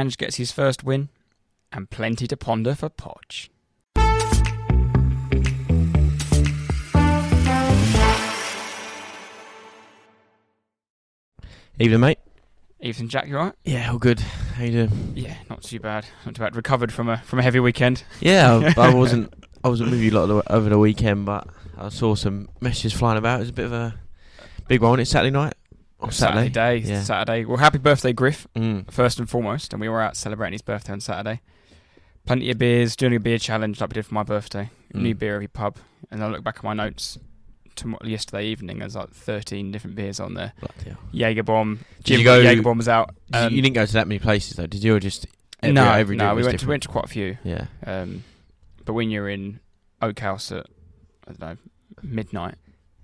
Ange gets his first win, and plenty to ponder for Podge. Evening, mate. Ethan, Jack, you alright? Yeah, all good. How you doing? Yeah, not too bad. Not too bad. Recovered from a from a heavy weekend. Yeah, I, I wasn't. I wasn't with you a lot of the, over the weekend, but I saw some messages flying about. It was a bit of a big one. It's Saturday night. Or Saturday day, Yeah. Saturday. Well, happy birthday, Griff, Mm. first and foremost. And we were out celebrating his birthday on Saturday. Plenty of beers, doing a beer challenge like we did for my birthday. New Mm. beer every pub. And I look back at my notes to yesterday evening. There's like 13 different beers on there. Jaeger bomb. Jim Jaeger bomb was out. Um, you didn't go to that many places though, did you? Or just every, no, every no, we went to, went to quite a few. Yeah. Um, but when you're in Oak House at I don't know midnight,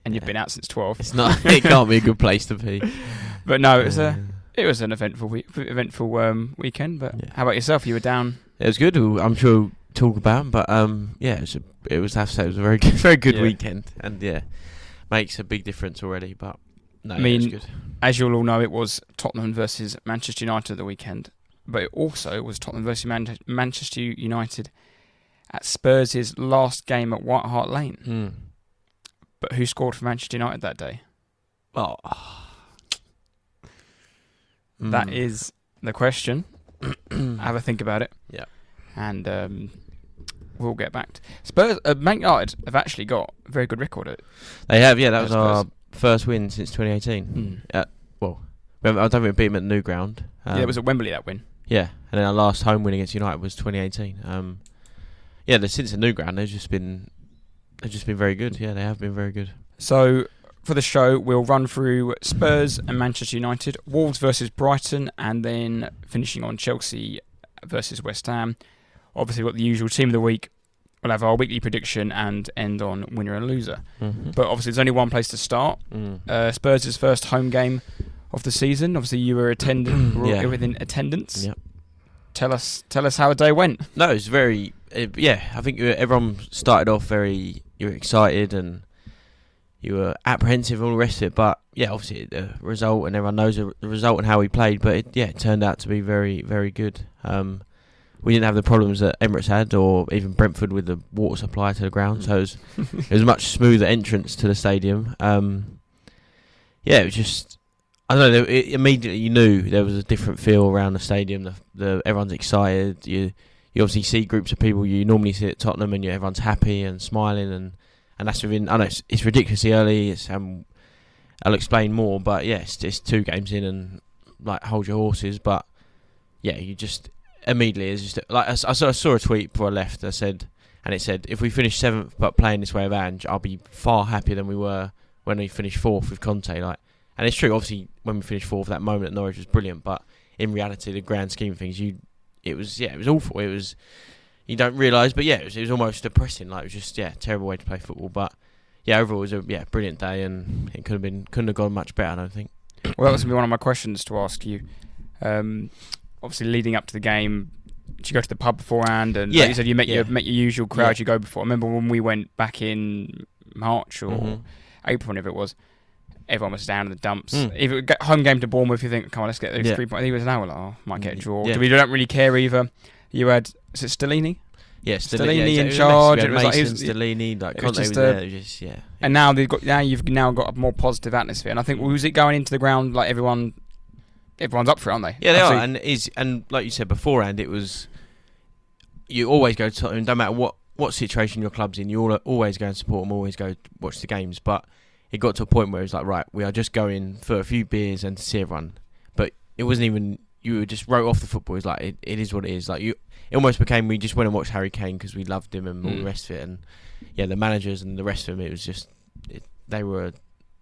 and you've Yeah. been out since twelve, It's not. it can't be a good place to be. but no, it was a it was an eventful week, eventful um, weekend. But Yeah. how about yourself? You were down. It was good. I'm sure we'll talk about, but um, yeah, it was. A, it was. I have to say, it was a very good, very good Yeah. weekend, and yeah, makes a big difference already. But no, I yeah, it was mean, good. As you'll all know, it was Tottenham versus Manchester United at the weekend, but it also was Tottenham versus Man- Manchester United at Spurs' last game at White Hart Lane. Mm. But who scored for Manchester United that day? Oh. That Mm. is the question. Have a think about it. Yeah. And um, we'll get back. To Spurs, uh, Man United have actually got a very good record at They have, yeah. That was I our first win since 2018. Well, we haven't- I don't think we beat them at the new ground. Um, yeah, it was at Wembley that win. yeah, and then our last home win against United was 2018. Um, yeah, since the new ground, they've just been they've just been very good. Yeah, they have been very good. So for the show, we'll run through Spurs and Manchester United, Wolves versus Brighton, and then finishing on Chelsea versus West Ham. Obviously, we've got the usual team of the week. We'll have our weekly prediction and end on winner and loser. Mm-hmm. But obviously, there's only one place to start. mm. Uh, Spurs' first home game of the season. Obviously, you were attending, were Yeah. within attendance. yeah. Tell us, tell us how the day went. No, it's very. Uh, yeah, I think uh, everyone started off very. You were excited and you were apprehensive and all the rest of it. But yeah, obviously the result and everyone knows the result and how we played. But it, yeah, it turned out to be very, very good. Um, we didn't have the problems that Emirates had, or even Brentford with the water supply to the ground. So it was, it was a much smoother entrance to the stadium. Um, yeah, it was just. I don't know. It, immediately, you knew there was a different feel around the stadium. The, the everyone's excited. You you obviously see groups of people you normally see at Tottenham, and everyone's happy and smiling, and, and that's within. I know it's, it's ridiculously early. It's um, I'll explain more, but yeah, it's, it's two games in, and like hold your horses. But yeah, you just immediately it's just like I, I saw, I saw a tweet before I left. I said, and it said, if we finish seventh but playing this way of Ange, I'll be far happier than we were when we finished fourth with Conte. Like, and it's true. Obviously, when we finished fourth, that moment at Norwich was brilliant, but in reality, the grand scheme of things, you it was yeah, it was awful. It was you don't realise, but yeah, it was, it was almost depressing. Like it was just yeah, terrible way to play football. But yeah, overall, it was a yeah, brilliant day, and it could have been couldn't have gone much better. I don't think. Well, that was going to be one of my questions to ask you. Um, obviously, leading up to the game, did you go to the pub beforehand? And like Yeah, you said, you met your met your usual crowd Yeah. you go before. I remember when we went back in March or Mhm. April, whenever it was. Everyone was down in the dumps. Mm. If it get home game to Bournemouth, you think, come on, let's get those Yeah. three points. I think it was an hour. Like, oh, might get a draw. yeah. We don't really care either. You had is it Stellini? Yeah, Stellini yeah, in exactly. It was a mess. charge, it was like- it was- Stellini, like it was was there. a- it was just yeah. And now they've got now you've now got a more positive atmosphere. And I think was it going into the ground like everyone, everyone's up for it, aren't they? Yeah, they I are, and is and like you said beforehand, it was you always go to Tottenham, no matter what what situation your club's in, you all, always go and support them, always go watch the games. But it got to a point where it was like, right, we are just going for a few beers and to see everyone. But it wasn't even you just wrote off the football. It's like it, it is what it is. Like you, it almost became we just went and watched Harry Kane because we loved him and all Mm. the rest of it. And yeah, the managers and the rest of them, it was just it, they were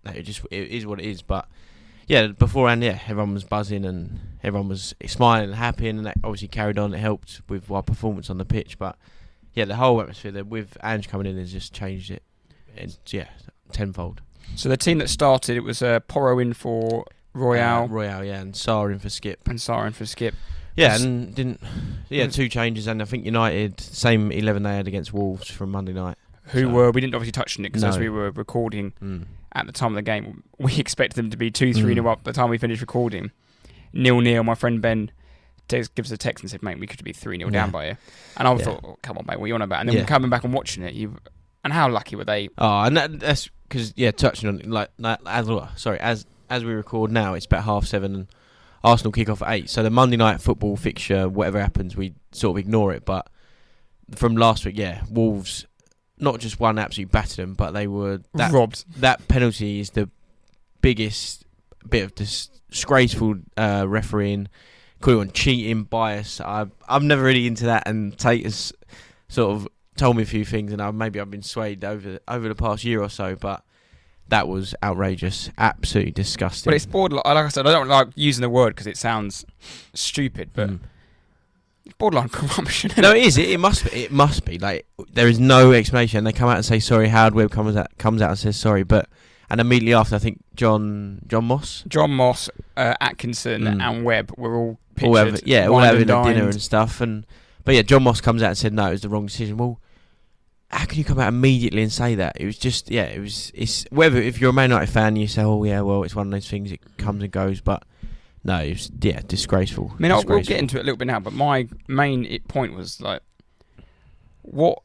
it just it is what it is. But yeah, beforehand, yeah, everyone was buzzing and everyone was smiling and happy, and that obviously carried on. It helped with our performance on the pitch, but yeah, the whole atmosphere there with Ange coming in has just changed it. It's, yeah, tenfold. So the team that started, it was uh, Porro in for Royal uh, Royal, yeah, and Sarr in for Skip. and Sarr in for Skip. Yeah, and didn't yeah two changes, and I think United same eleven they had against Wolves from Monday night. Who So- were we didn't obviously touch on it because as we were recording Mm. at the time of the game, we expected them to be two three Mm. nil up. By the time we finished recording, nil nil. My friend Ben text, gives a text and said, "Mate, we could be three 0 Yeah. down by you." And I Yeah. thought, oh, "Come on, mate, what are you on about?" And then Yeah. coming back and watching it, you and how lucky were they? Oh, and that, that's because yeah, touching on it, like like, as sorry as as we record now, it's about half seven, and Arsenal kick off at eight. So the Monday night football fixture, whatever happens, we sort of ignore it. But from last week, yeah, Wolves not just one absolutely battered them, but they were that Robbed. that penalty is the biggest bit of disgraceful uh, refereeing, calling on cheating, bias. I I'm never really into that, and Tate has sort of told me a few things, and I, maybe I've been swayed over over the past year or so, but. That was outrageous, absolutely disgusting. But it's borderline. Like I said, I don't like using the word because it sounds stupid, but Mm. borderline corruption. no, it is. It, it must be. It must be. Like there is no explanation. They come out and say sorry. Howard Webb comes out comes out and says sorry, but and immediately after, I think John John Moss John Moss, uh, Atkinson, Mm. and Webb were all pictured. all have, yeah, all having dinner and stuff. And but yeah, John Moss comes out and said no, it was the wrong decision. Well, how can you come out immediately and say that? It was just yeah, it was. It's whether if you're a Man United fan, you say oh yeah, well it's one of those things. It comes and goes, but no, it was yeah, disgraceful. I mean, I'll, we'll get into it a little bit now, but my main point was like, what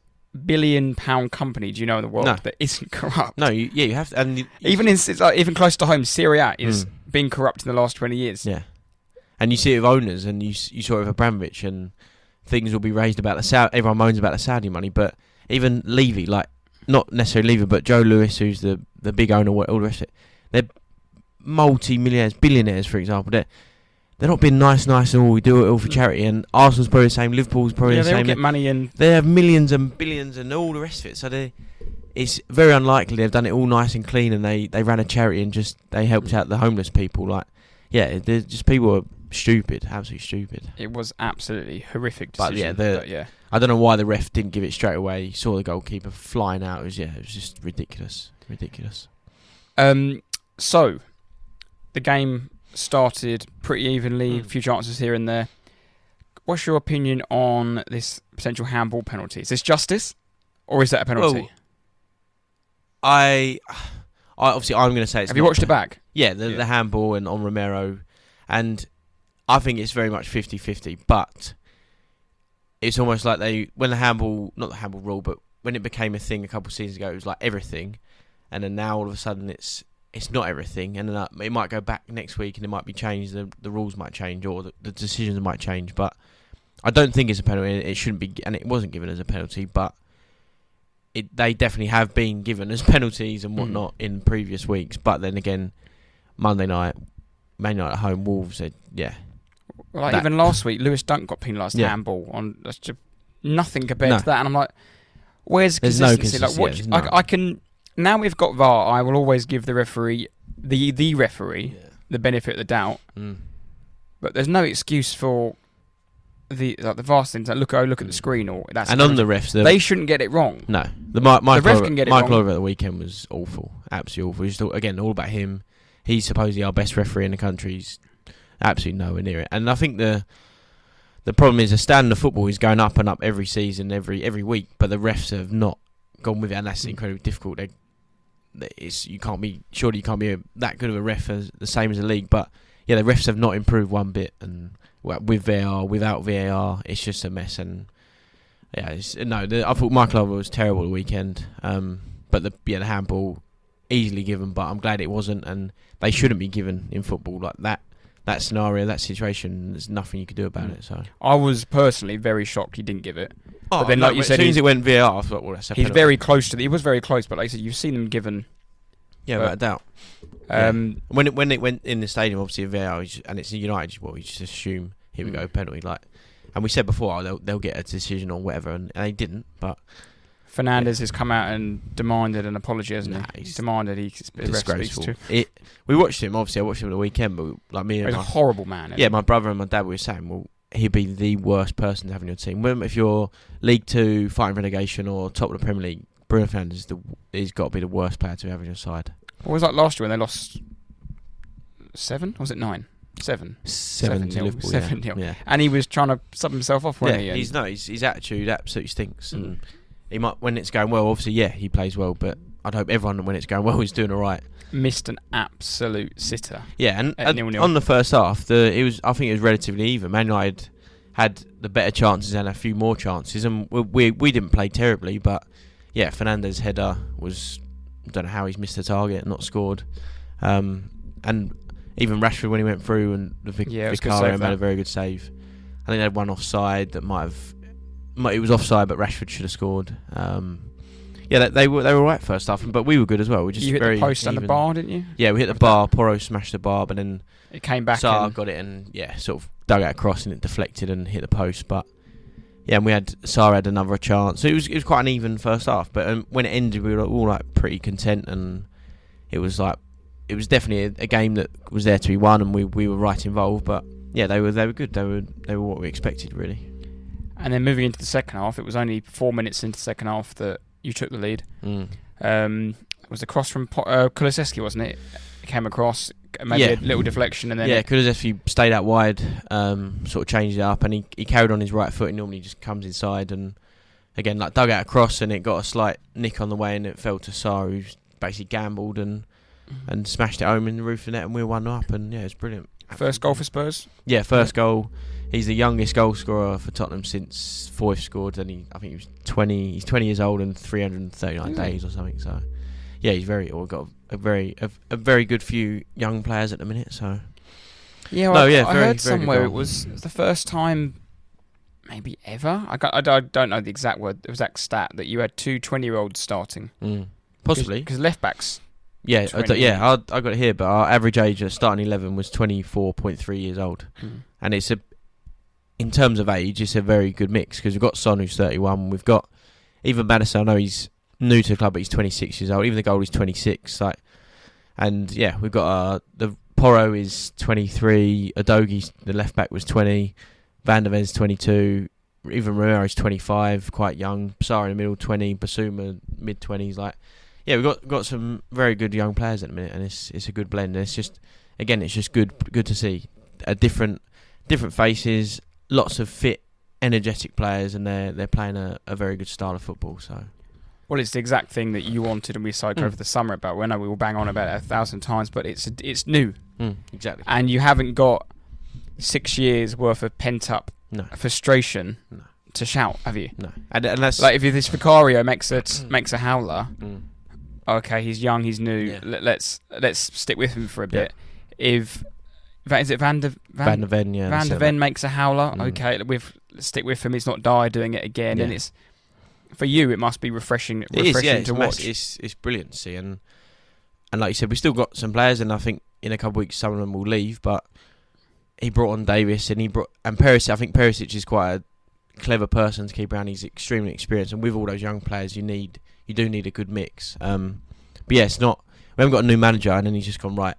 billion pound company do you know in the world No. that isn't corrupt? No, you, yeah, you have to. And you- Even in it's like, even close to home, Syria is Mm. being corrupt in the last twenty years. Yeah, and you see it with owners, and you you saw it with Abramovich, and things will be raised about the Saudi. Everyone moans about the Saudi money, but even Levy, like not necessarily Levy, but Joe Lewis, who's the the big owner, what- all the rest of it, they're multi millionaires, billionaires, for example. They're they're not being nice, nice, and all we do it all for mm. charity. And Arsenal's probably the same. Liverpool's probably yeah, the they all same. get money and They have millions and billions and all the rest of it. So they, it's very unlikely they've done it all nice and clean and they, they ran a charity and just they helped out the homeless people. Like, yeah, they're just people are stupid, absolutely stupid. it was absolutely horrific But, yeah, but yeah, I don't know why the ref didn't give it straight away. You saw the goalkeeper flying out. It was yeah, it was just ridiculous, ridiculous. Um, so the game started pretty evenly, a Mm. few chances here and there. What's your opinion on this potential handball penalty? Is this justice, or is that a penalty? Well, I, I obviously I'm going to say it's Have you watched it back? Yeah, the, Yeah. the handball and on Romero, and I think it's very much 50-50, But it's almost like they when the handball, not the handball rule, but when it became a thing a couple of seasons ago, it was like everything, and then now all of a sudden it's it's not everything, and then uh, it might go back next week and it might be changed. The the rules might change or the, the decisions might change, but I don't think it's a penalty. It shouldn't be, and it wasn't given as a penalty, but. It, they definitely have been given as penalties and Mm. whatnot in previous weeks, but then again, Monday night, Man United at home, Wolves. They, yeah, Like That- even last week, Lewis Dunk got penalised Yeah. handball on that's just nothing compared No. to that, and I'm like, where's There's no consistency? like, what, consistency, yeah, I, I can now we've got VAR. I will always give the referee the the referee the benefit of the doubt, Mm. but there's no excuse for the like the VAR things. Like look, oh look at the Mm. screen, or that's and on the refs, the, they shouldn't get it wrong. no, the Mi- the ref can get it Michael wrong. Oliver at the weekend was awful, absolutely awful. Just all- again, all about him. He's supposedly our best referee in the country. He's absolutely nowhere near it. And I think the the problem is the standard of football is going up and up every season, every every week, but the refs have not gone with it, and that's Mm. incredibly difficult. They, it's you can't be surely you can't be a, that good of a ref as the same as the league, but yeah, the refs have not improved one bit, and with VAR, without VAR, it's just a mess. And yeah, it's, no, the, I thought Michael Oliver was terrible the weekend, um, but the yeah the handball easily given, but I'm glad it wasn't, and they shouldn't be given in football like that. That scenario, that situation, there's nothing you could do about Mm. it. So, I was personally very shocked he didn't give it. oh, then, like you as said, soon he- as it went VAR, I thought, well, that's a He's penalty. very close to the. He was very close, but like I said, you've seen him given. yeah, but- without a doubt. Yeah. Um, When it when it went in the stadium, obviously VAR, you just- and it's United. Well, you just assume here we Mm. go penalty. Like, and we said before, oh, they'll they'll get a decision or whatever, and, and they didn't. But Fernandes has come out and demanded an apology, hasn't Nah, he? he's demanded he the speaks disgraceful. to. It. We watched him. Obviously, I watched him on the weekend, but like me and He's a my, horrible man. yeah, my brother and my dad were saying, well, he'd be the worst person to have in your team. When, if you're League Two, fighting relegation, or top of the Premier League, Bruno Fernandes is the he's got to be the worst player to have in your side. What was that last year when they lost seven? Or was it nine? Seven. Seven, to nil, Liverpool. seven yeah. nil. yeah. And he was trying to sub himself off, wasn't yeah, he? he's no, his, his attitude absolutely stinks, Mm. He might when it's going well. Obviously, yeah, he plays well, but I'd hope everyone when it's going well is doing all right. Missed an absolute sitter. Yeah, and, At on the first half, the it was I think it was relatively even. Man United had the better chances and a few more chances, and we we, we didn't play terribly, but yeah, Fernandes header was I don't know how he's missed the target and not scored, um, and even Rashford when he went through and the Vic- Yeah, it was a good Vicario made a very good save. I think they had one offside that might have it was offside, but Rashford should have scored. Um, yeah, they, they were they were right first half, but we were good as well. We just you hit the post and the bar, didn't you? Yeah, we hit the bar. Porro smashed the bar, but then It came back. Sarr got it and yeah, sort of dug it across and it deflected and hit the post. But yeah, and we had Sarr had another chance. So it was it was quite an even first half. But um, when it ended, we were all like pretty content and it was like it was definitely a, a game that was there to be won and we, we were right involved. But yeah, they were they were good. They were they were what we expected really. And then moving into the second half, it was only four minutes into the second half that you took the lead. Mm. Um, it was a cross from Po- uh, wasn't it? It came across, maybe Yeah. a little deflection, and then yeah, Kulusevski stayed out wide, um, sort of changed it up, and he, he carried on his right foot. He normally just comes inside and again like dug out across, and it got a slight nick on the way, and it fell to Sarr, who basically gambled and and smashed it home in the roof of the net, and we were one up, and yeah, it was brilliant. first goal for Spurs. Yeah, first goal. He's the youngest goal scorer for Tottenham since Foyth scored, and he I think he was twenty. He's twenty years old and three hundred and thirty nine Is days or something. So yeah, he's very. Or got a very a, a very good few young players at the minute. So. Yeah, No, I, yeah, I very- heard very somewhere it was the first time, maybe ever. I, got, I, don't- I don't know the exact word, the exact stat that you had two 20 year olds starting. Mm. Possibly. because left backs. Yeah, I 20. d- yeah. I, I got it here, but our average age at starting eleven was twenty four point three years old, and it's a, in terms of age, it's a very good mix because we've got Son who's thirty one, we've got even Maddison. I know he's new to the club, but he's twenty six years old. Even the goal is twenty six. Like, and yeah, we've got uh, the Porro is twenty three, Udogie the left back was twenty, Van der Ven's twenty two. Even Romero's 25, quite young. Sarr in the middle, 20. Bissouma, mid 20s. Like, yeah, we've got got some very good young players at the minute, and it's it's a good blend. And it's just again, it's just good good to see a different different faces, lots of fit, energetic players, and they're they're playing a, a very good style of football. So Well, it's the exact thing that you wanted, and we spoke Mm. over the summer about. We know we will bang on about it a thousand times, but it's it's new, exactly, and you haven't got six years worth of pent up no, frustration No. to shout, have you? no, and, that's Like if this Vicario makes a makes a howler, mm, okay, he's young, he's new. Yeah. Let, let's let's stick with him for a Yeah. bit. If Va- is it Van der Van der Ven, yeah, Van centre Ven makes a howler, Mm. okay, with stick with him. It's not Dier doing it again, and it's for you. It must be refreshing, It refreshing is, yeah. To watch. it's it's brilliant see, and and like you said, we still got some players, and I think in a couple of weeks some of them will leave. But he brought on Davies, and he brought and Perisic. I think Perisic is quite a clever person to keep around. He's extremely experienced, and with all those young players, you need you do need a good mix. Um, but yeah, it's not. We haven't got a new manager, and then he's just gone right.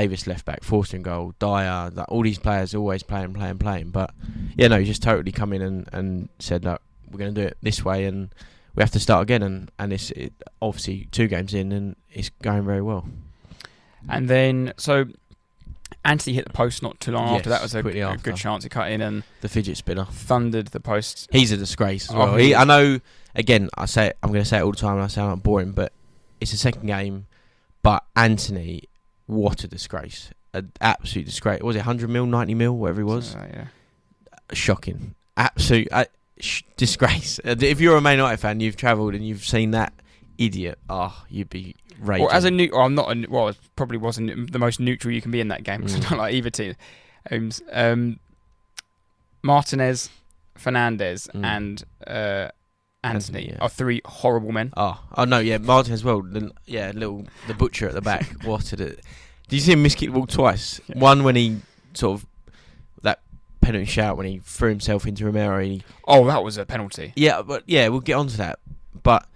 Davies left back, Forster in goal, Dier, like, all these players always playing, playing, playing. But yeah, no, he just totally come in and, and said that we're going to do it this way, and we have to start again. And and it's it, obviously two games in, and it's going very well. And then so Antony hit the post not too long after that was a, a good chance. He cut in and The fidget spinner. thundered the post. He's a disgrace as Oh, well. he He. I know. Again, I say it, I'm going to say it all the time. and I sound like boring, but it's the second game. But Antony, what a disgrace! An absolute disgrace. Was it 100 mil, 90 mil, whatever it was? So, yeah. Shocking. Absolute uh, sh- disgrace. Uh, If you're a Man United fan, you've travelled and you've seen that idiot. Oh, you'd be raging. Well, as a new, well, I'm not. A, well, it probably wasn't the most neutral you can be in that game. 'cause I Mm. don't like either team. Um, um, Martinez, Fernandes, Mm. and uh, Antony Antony, yeah. are three horrible men. Oh, oh no, yeah, Martin as well. The, yeah, little the butcher at the back. what did it? Did you see him miss kick the ball twice? Yeah. One when he sort of that penalty shout when he threw himself into Romero. He, Oh, that was a penalty. yeah, but yeah, we'll get onto that. But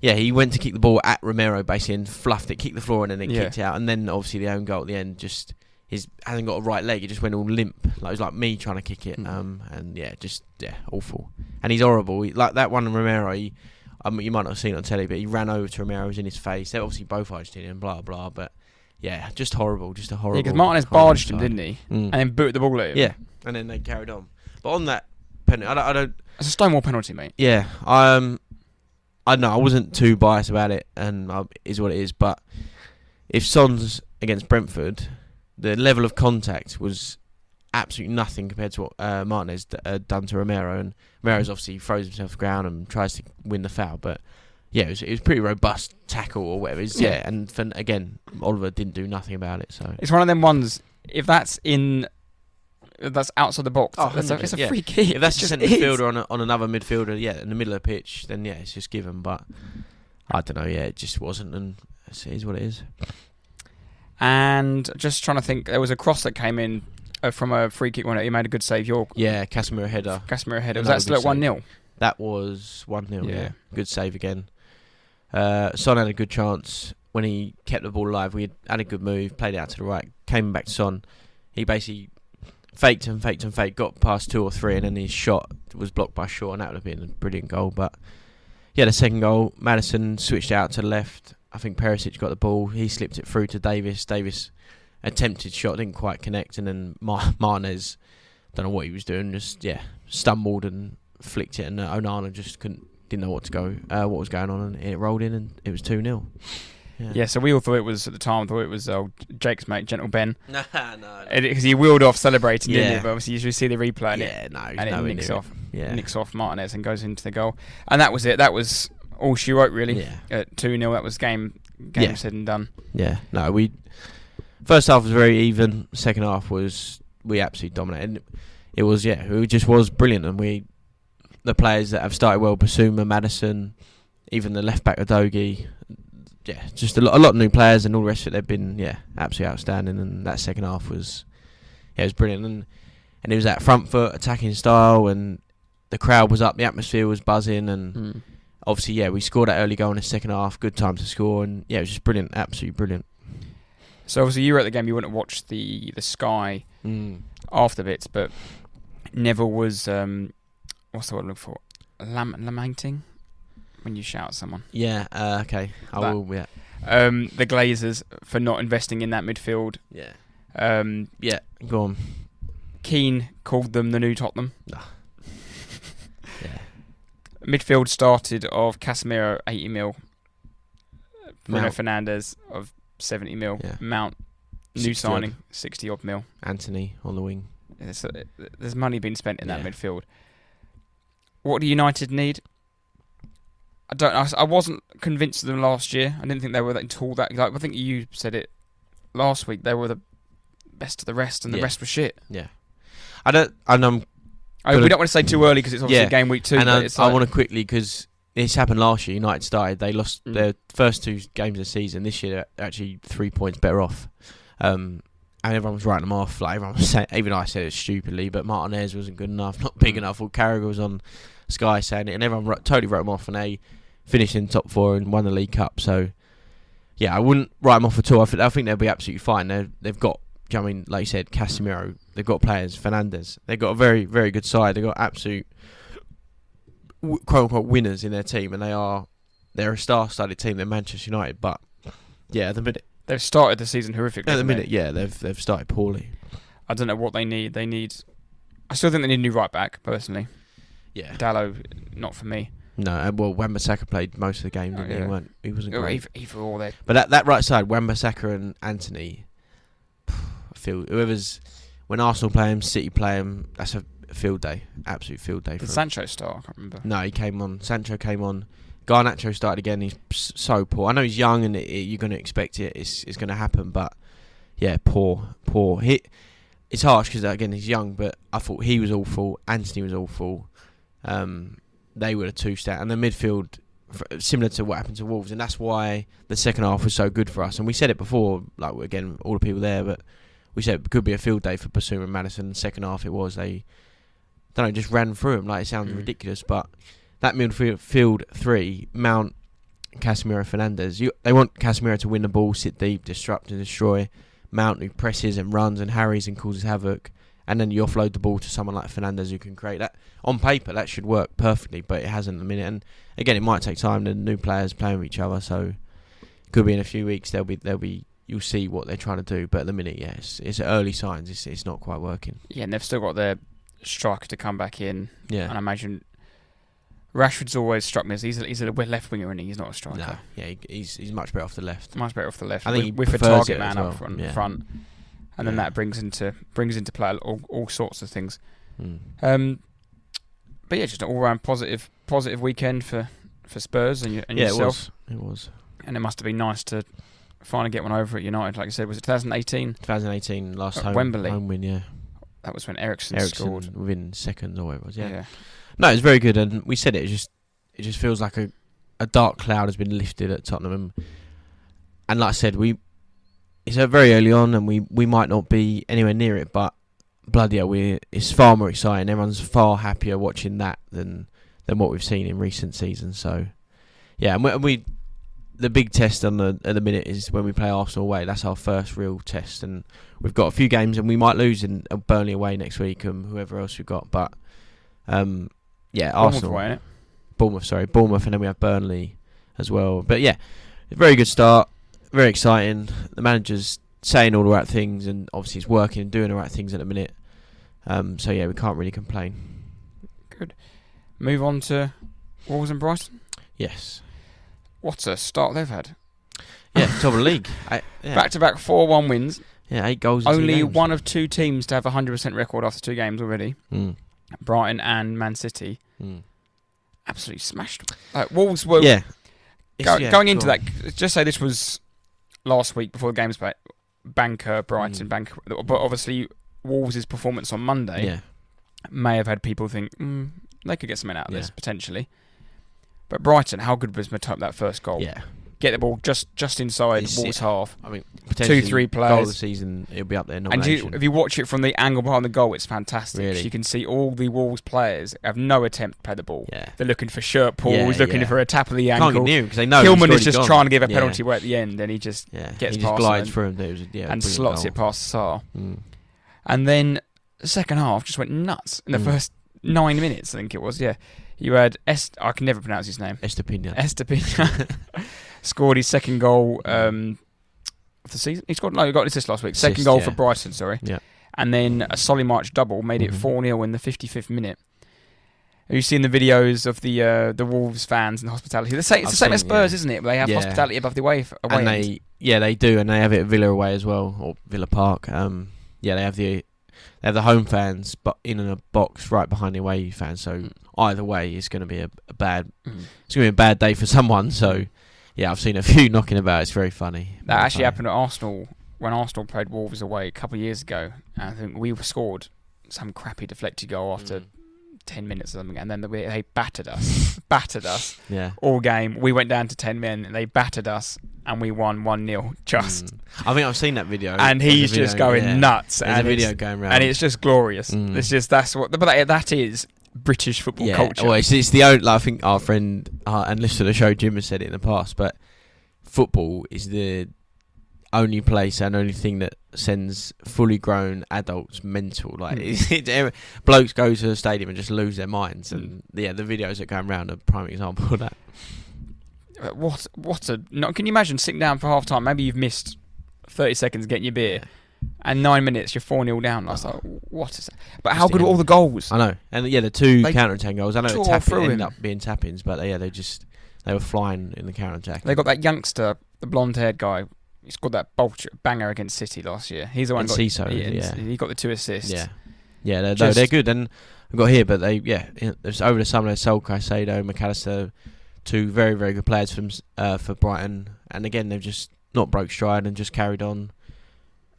yeah, he went to kick the ball at Romero basically and fluffed it, kicked the floor, and then it Yeah. kicked it out. And then obviously the own goal at the end just his hasn't got a right leg. It just went all limp. Like it was like me trying to kick it. Mm. Um, and yeah, just yeah, awful. And he's horrible. He, like that one Romero. He, um, you might not have seen it on telly, but he ran over to Romero, was in his face. They're obviously both Argentinian, blah blah. But yeah, just horrible, just a horrible. Yeah, because Martinez barged him, didn't he? Mm. And then booted the ball at him. yeah, and then they carried on. But on that penalty, I don't, I don't. It's a Stonewall penalty, mate. Yeah, um, I know I wasn't too biased about it, and uh, it is what it is. But if Son's against Brentford, the level of contact was absolutely nothing compared to what uh, Martinez d- uh, done to Romero, and Romero's obviously throws himself ground and tries to win the foul, but. Yeah, it was, it was pretty robust tackle or whatever. It's, yeah. Yeah. and for, again, Oliver didn't do nothing about it. So It's one of them ones. If that's in, if that's outside the box. Oh, that's a, it's a yeah. free kick. if that's just a just centre is. midfielder on, a, on another midfielder, yeah, in the middle of the pitch, then yeah, it's just given. But I don't know, yeah, it just wasn't, and it is what it is. And just trying to think, there was a cross that came in uh, from a free kick when he made a good save. Your Yeah, Casemiro header. Casemiro header. Was that still at one save. 0 That was one 0 yeah. Yeah. good save again. Uh, Son had a good chance when he kept the ball alive. We had, had a good move, played it out to the right, came back to Son. He basically faked and faked and faked, got past two or three, and then his shot was blocked by Shaw, and that would have been a brilliant goal. But yeah, the second goal, Maddison switched out to the left. I think Perisic got the ball. He slipped it through to Davies. Davies attempted shot, didn't quite connect, and then Mar- Martinez, don't know what he was doing, just yeah, stumbled and flicked it, and uh, Onana just couldn't, didn't know what to go, uh, what was going on, and it rolled in, and it was two 0 Yeah, so we all thought it was at the time. Thought it was uh, Jake's mate, Gentle Ben, Nah, no. because he wheeled off celebrating, didn't Yeah. he? But obviously, you should see the replay and yeah, no, it, he's and it nicks off, Yeah, nicks off Martinez and goes into the goal. And that was it. That was all she wrote, really. yeah, At two 0 that was game game Yeah. said and done. yeah. No, we first half was very even. Second half was we absolutely dominated. It was yeah, it just was brilliant, and we the players that have started well, Bissouma, Maddison, even the left back Udogie. Yeah, just a lot, a lot of new players and all the rest of it. They've been yeah, absolutely outstanding. And that second half was yeah, it was brilliant. And and it was that front foot attacking style, and the crowd was up, the atmosphere was buzzing, and mm. Obviously yeah, we scored that early goal in the second half. Good time to score, and yeah, it was just brilliant, absolutely brilliant. So obviously, you were at the game. You wouldn't watch the the Sky Mm. after bits, but Neville was um, what's the word I'm looking for? Lam- lamenting when you shout at someone. Yeah, uh, okay, I That- will. Yeah, Um, the Glazers for not investing in that midfield. yeah, Um, yeah. Go on. Keane called them the new Tottenham. Midfield started of Casemiro 80 mil, Bruno Mount. Fernandes of 70 mil, Yeah. Mount new 60 odd. signing 60 odd mil. Antony on the wing. There's, uh, there's money being spent in that Yeah. midfield. What do United need? I don't. I, s- I wasn't convinced of them last year. I didn't think they were that all that. Like I think you said it last week. They were the best of the rest, and the Yeah. rest was shit. Yeah, I don't. And I'm I we don't want to say too early because it's obviously Yeah. game week two. and but I, it's I want to quickly because this happened last year. United started; they lost Mm. their first two games of the season. This year, they're actually three points better off. Um, and everyone was writing them off. Like everyone was saying, even I said it stupidly, but Martinez wasn't good enough, not big Mm. enough. Or Carragher was on Sky saying it, and everyone wrote, totally wrote them off. And they finished in top four and won the League Cup. So, yeah, I wouldn't write them off at all. I, th- I think they'll be absolutely fine. They've they've got. Do you know what I mean, like you said, Casemiro. They've got players. Fernandes. They've got a very, very good side. They've got absolute quote unquote winners in their team, and they are they're a star-studded team. They're Manchester United, but yeah, at the minute, they've started the season horrifically. at the haven't they? minute, yeah, they've they've started poorly. I don't know what they need. They need. I still think they need a new right back. Personally, Yeah, Dalot, not for me. no, uh, well, Wan-Bissaka played most of the game, Oh, didn't he? yeah. He, weren't, he wasn't great. Either, either or But that that right side, Wan-Bissaka and Antony, Feel whoever's when Arsenal play him, City play him, that's a field day, absolute field day for the him. Sancho star. I can't remember. No, he came on. Sancho came on. Garnacho started again. He's so poor. I know he's young and it, it- you're going to expect it. It's it's going to happen, but yeah, poor, poor. He, it's harsh because again he's young, but I thought he was awful. Antony was awful. Um, they were the two stat, and the midfield similar to what happened to Wolves, and that's why the second half was so good for us. And we said it before, like again, all the people there, but we said it could be a field day for Bissouma and Maddison. Second half, it was they, don't know, just ran through them. Like it sounds Mm. ridiculous, but that midfield field three, Mount, Casemiro, Fernandes. You, they want Casemiro to win the ball, sit deep, disrupt and destroy. Mount who presses and runs and harries and causes havoc, and then you offload the ball to someone like Fernandes who can create that. On paper, that should work perfectly, but it hasn't at the minute. And again, it might take time. The new players playing with each other, so could be in a few weeks. They'll be they'll be. You'll see what they're trying to do, but at the minute, yes, it's early signs. It's it's not quite working. Yeah, and they've still got their striker to come back in, Yeah, and I imagine Rashford's always struck me as he's a, he's a left winger, and he? he's not a striker. No, yeah, he, he's he's much better off the left. Much better off the left. I think with, with a target man well, up front, yeah. front, and then Yeah. that brings into brings into play all, all sorts of things. Mm. Um, but yeah, just an all round positive positive weekend for, for Spurs and, and yeah, yourself. it was. It was. And it must have been nice to finally get one over at United. Like I said, was it 2018? 2018 last At home Wembley. home win. Yeah, That was when Eriksen, Eriksen scored. within seconds or whatever it was. Yeah. Yeah. No, it's very good, and we said it. It just it just feels like a, a dark cloud has been lifted at Tottenham, and, and like I said, we it's very early on, and we, we might not be anywhere near it, but bloody hell, we it's far more exciting. Everyone's far happier watching that than than what we've seen in recent seasons. So yeah, and we, and we the big test on the at the minute is when we play Arsenal away. That's our first real test, and we've got a few games, and we might lose in uh, Burnley away next week, and whoever else we've got, but. Um, yeah, Bournemouth Arsenal. away? Bournemouth, sorry, Bournemouth, and then we have Burnley as well. But yeah, very good start, very exciting. The manager's saying all the right things, and obviously he's working and doing the right things at the minute. Um, so yeah, we can't really complain. Good. Move on to Wolves and Brighton. Yes, What a start they've had. yeah, top of the league. Back to back 4 1 wins. yeah, eight goals. Only one of two teams to have a 100% record after two games already Mm, Brighton and Man City. mm. Absolutely smashed. Like, Wolves were yeah. Go, yeah, going into on. that, just say this was last week before the games, but Banker, Brighton, Mm. Banker. But obviously, Wolves' performance on Monday Yeah, may have had people think mm, they could get something out of this potentially. But Brighton, how good was Mitoma that first goal? yeah. Get the ball just just inside It's- Wolves half. I mean, potentially three goal of the season. It'll be up there. And you, if you watch it from the angle behind the goal, it's fantastic. Really? You can see all the Wolves players have no attempt to play the ball. yeah, They're looking for shirt pulls, Yeah, looking yeah. for a tap of the can't get ankle. near because they know. he's Hillman is just gone. trying to give a penalty away at the end, and he just gets he past just glides them through him. Was, yeah, and slots goal. it past Sá. Mm. And then the second half just went nuts in the Mm. first nine minutes. I think it was. Yeah, you had Est. I can never pronounce his name. Estupiñán. Estupiñán scored his second goal um, of the season. He scored no, he got assist last week. Second Assist, goal yeah. for Brighton. Sorry. Yeah. And then a Solly March double made it Mhm. four 0 in the fifty fifth minute. Have you seen the videos of the uh, the Wolves fans and the hospitality? The same, it's I've the same as seen, Spurs, yeah. isn't it? They have Yeah. hospitality above the away, away and end. they yeah they do and they have it at Villa away as well or Villa Park um yeah they have the they have the home fans but in a box right behind the away fans so Mm. either way it's going to be a, a bad Mm. it's going to be a bad day for someone so yeah I've seen a few knocking about it's very funny That Very actually funny. happened at Arsenal when Arsenal played Wolves away a couple of years ago. And I think we scored some crappy deflected goal after Mm. 10 minutes or something, and then they, they battered us. battered us yeah all game. We went down to 10 men, and they battered us, and we won 1 0 just. Mm. I think I've seen that video And he's just going yeah. nuts. there's and a it's- video going around And it's just glorious. Mm. It's just, that's what, but that, that is British football yeah culture. well it's, it's the only like, I think our friend uh, and listener to the show Jim has said it in the past but football is the only place and only thing that sends fully grown adults mental. Like Mm. blokes go to the stadium and just lose their minds, and yeah, the videos that go around are a prime example of that. Uh, What, what a. No, can you imagine sitting down for half time? Maybe you've missed 30 seconds getting your beer. And nine minutes, you're 4 0 down. I was like, what is that? But how good were all the goals? I know, and yeah, the two counter attack goals. I know tore tap ended him. up being tap-ins, but yeah, they just they were flying in the counter attack. They got that youngster, the blonde haired guy. He scored that bulge, banger against City last year. He's the one And got, Ciso, yeah, yeah. He got the two assists. Yeah, yeah, they're, Just- they're good, and we got here, but they yeah, there's over the summer there's Sol Caicedo, Mac Allister, two very very good players from uh, for Brighton, and again they've just not broke stride and just carried on,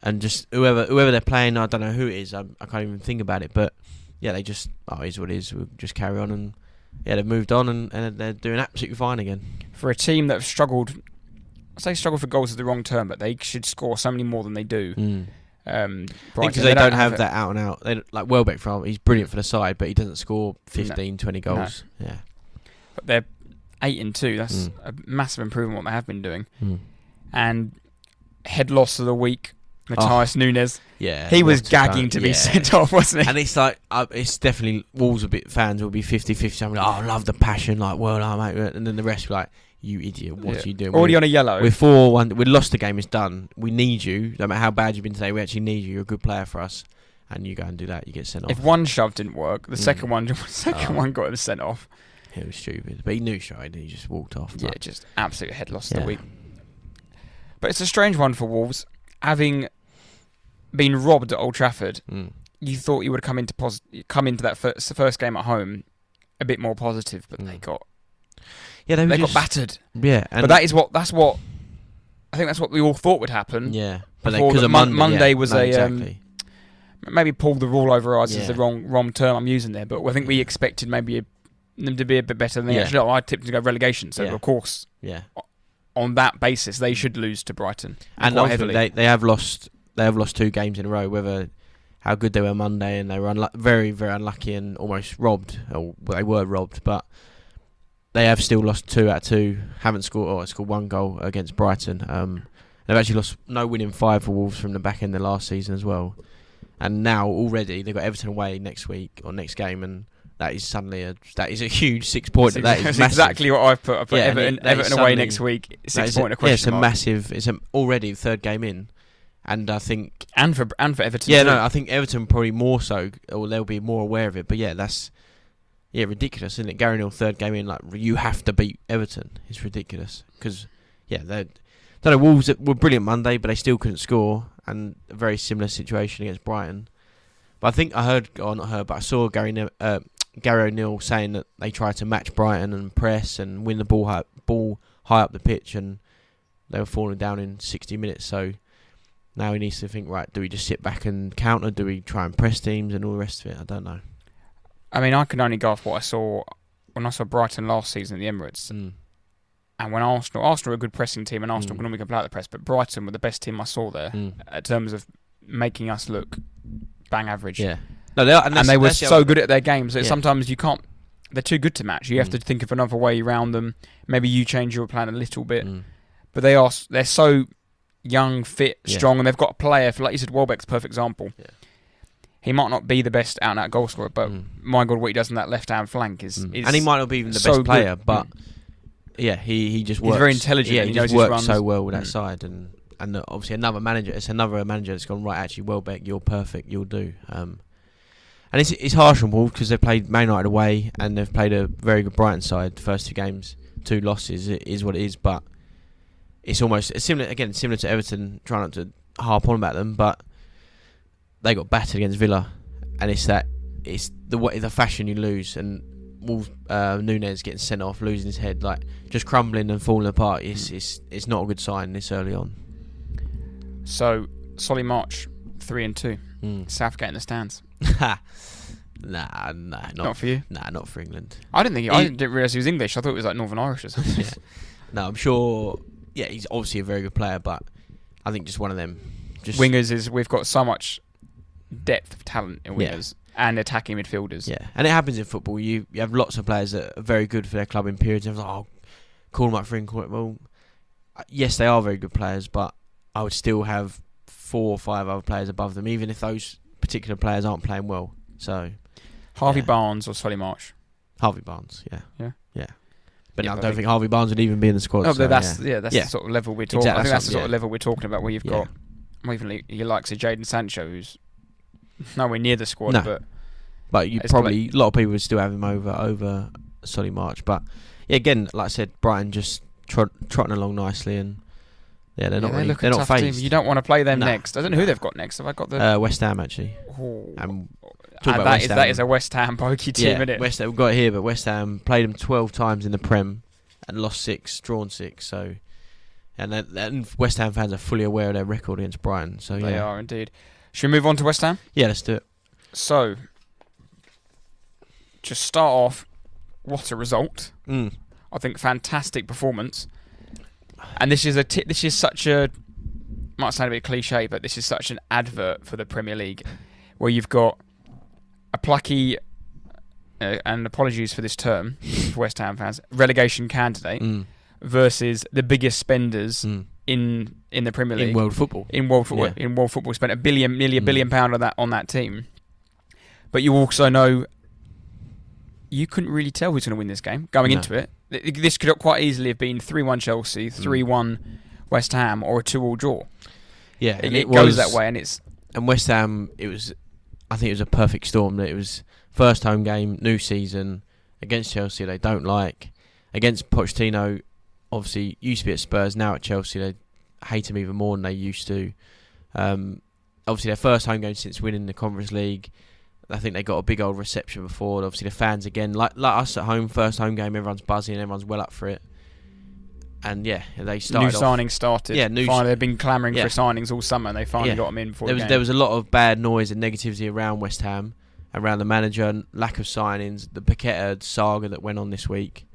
and just whoever whoever they're playing, I don't know who it is, I, I can't even think about it, but yeah, they just oh, it is what it is. We'll just carry on and. Yeah, they've moved on and, and they're doing absolutely fine again. For a team that have struggled, I say struggled for goals is the wrong term, but they should score so many more than they do. Mm. Um, because Brighton, they, don't, have it. that out and out. They don't- like Welbeck from he's brilliant for the side, but he doesn't score 15, 20 goals. Yeah. But they're eight and two. That's Mm. a massive improvement on what they have been doing. Mm. And head loss of the week, Matheus Nunes. Yeah. He was gagging to be Yeah. sent off, wasn't he? And it's like uh, it's definitely Wolves a bit fans will be 50-50. I'm like, oh, I love the passion, like well, I mate, and then the rest like, you idiot, what Yeah. are you doing? Already We're- on a yellow. We're four one. We lost the game. It's done. We need you. No matter how bad you've been today, we actually need you. You're a good player for us, and you go and do that, you get sent off. If one shove didn't work, the Mm. second one, second Oh. one got him sent off. It was stupid. But he knew straight, and he just walked off. Yeah, just absolute head loss of the week. But it's a strange one for Wolves, having been robbed at Old Trafford. Mm. You thought you would come into pos- come into that first, first game at home a bit more positive, but they Mm. got Yeah, they, they just, got battered. Yeah, but that is what that's what I think that's what we all thought would happen. yeah, but because Mon- Monday, yeah, was a, um, exactly. Maybe pull the rule over eyes is the wrong wrong term I'm using there, but I think we expected maybe a, them to be a bit better than they Yeah. actually are. I tipped them to go relegation, so Yeah. of course yeah, on that basis they should lose to Brighton and quite I think heavily. they they have lost they have lost two games in a row. Whether how good they were Monday and they were unlu- very very unlucky and almost robbed, or they were robbed, but they have still lost two out of two. Haven't scored or scored one goal against Brighton. Um, they've actually lost no winning five for Wolves from the back end of last season as well. And now already they've got Everton away next week or next game, and that is suddenly a that is a huge six point. That's That is ex- exactly what I've put. I put Yeah, Everton, it- Everton away next week. Six is point a, a question yeah, it's a mark. massive. It's a, already the third game in, and I think and for and for Everton. yeah, too. no, I think Everton probably more so, or they'll be more aware of it. But yeah, that's yeah ridiculous, isn't it? Gary O'Neil third game in, like you have to beat Everton. It's ridiculous because yeah, they don't know Wolves were brilliant Monday, but they still couldn't score, and a very similar situation against Brighton. But I think I heard, or not heard, but I saw Gary Ne- uh, Gary O'Neil saying that they tried to match Brighton and press and win the ball high, ball high up the pitch, and they were falling down in 60 minutes. So now he needs to think, right, do we just sit back and counter? Do we try and press teams and all the rest of it? I don't know. I mean, I can only go off what I saw when I saw Brighton last season at the Emirates, Mm. and when Arsenal, Arsenal are a good pressing team, and Arsenal Mm. can normally play out the press, but Brighton were the best team I saw there Mm. in terms of making us look bang average. Yeah. No, they are, and, and they were so good at their games that Yeah. sometimes you can't. They're too good to match. You have Mm. to think of another way around them. Maybe you change your plan a little bit, Mm. but they are they're so young, fit, Yeah. strong, and they've got a player. For like you said, Welbeck's perfect example. Yeah. He might not be the best out and out goal scorer, but Mm. my God, what he does on that left hand flank is, Mm. is and he might not be even the so best good. player, but Mm. yeah, he, he just works. He's very intelligent Yeah, he, he knows just his works runs. so well with that side, and and obviously another manager. It's another manager that's gone right. Actually, Welbeck, you're perfect. You'll do. Um, and it's it's harsh on Wolves because they've played Man United away and they've played a very good Brighton side. The first two games, two losses. It is what it is, but it's almost it's similar again, similar to Everton. Trying not to harp on about them, but they got battered against Villa, and it's that it's the way the fashion you lose and. Wolves, uh, Nunes getting sent off, losing his head, like just crumbling and falling apart. It's it's it's not a good sign this early on. So Solly March, three and two. Mm. Southgate in the stands. nah, nah, not, Not, for you. nah, not for England. I didn't think. He, I didn't realise he was English. I thought it was like Northern Irish or something. Yeah. No, I'm sure. Yeah, he's obviously a very good player, but I think just one of them. Just wingers is we've got so much depth of talent in Yeah. wingers and attacking midfielders. Yeah, and it happens in football. You you have lots of players that are very good for their club in periods. And like, oh, call them up for England. Well, uh, yes, they are very good players, but I would still have four or five other players above them, even if those particular players aren't playing well. So Harvey Yeah. Barnes or Solly March. Harvey Barnes, yeah, Yeah. yeah. But Yeah, I don't I think Harvey Barnes would even be in the squad. Oh, so, but that's yeah. yeah, that's Yeah. the sort of level we're talking. Exactly, I think that's that's the what- sort of level we're talking about where you've Yeah. got well, even li- your likes of Jadon Sancho, who's nowhere near the squad, No. but But you It's probably a lot of people would still have him over over Solly March. But yeah, again, like I said, Brighton just trot, trotting along nicely, and yeah, they're yeah, not they really, look a they're not tough team. You don't want to play them Nah. next. I don't know who they've got next. Have I got the? Uh, West Ham actually, and talk about that West is Ham. that is a West Ham pokey team, yeah, isn't it? West Ham we've got it here, but West Ham played them twelve times in the Prem and lost six, drawn six. So, and then, then West Ham fans are fully aware of their record against Brighton. So They yeah, are indeed. Should we move on to West Ham? yeah, let's do it. So, just start off. What a result! Mm. I think fantastic performance. And this is a t- this is such a might sound a bit cliche, but this is such an advert for the Premier League, where you've got a plucky, uh, and apologies for this term for West Ham fans, relegation candidate Mm. versus the biggest spenders Mm. in in the Premier League in world football. in world football. Yeah. In world football, spent a billion, nearly a Mm. billion pound on that on that team. But you also know you couldn't really tell who's going to win this game going No. into it. Th- This could quite easily have been three-one Chelsea, Mm. three-one West Ham, or a two-all draw. Yeah, It, it was- goes that way, and it's And West Ham, it was, I think it was a perfect storm. That it was first home game, new season. against Chelsea they don't like. Against Pochettino, obviously used to be at Spurs, now at Chelsea they hate him even more than they used to. Um, obviously their first home game since winning the Conference League. I think they got a big old reception before. Obviously the fans again, like like us at home, first home game, everyone's buzzing, everyone's well up for it. And yeah, they started new off- signings started. Yeah, new Finally, they've been clamouring Yeah. for signings all summer, and they finally Yeah. got them in before there the was game. there was a lot of bad noise and negativity around West Ham, around the manager, and lack of signings, the Paqueta saga that went on this week,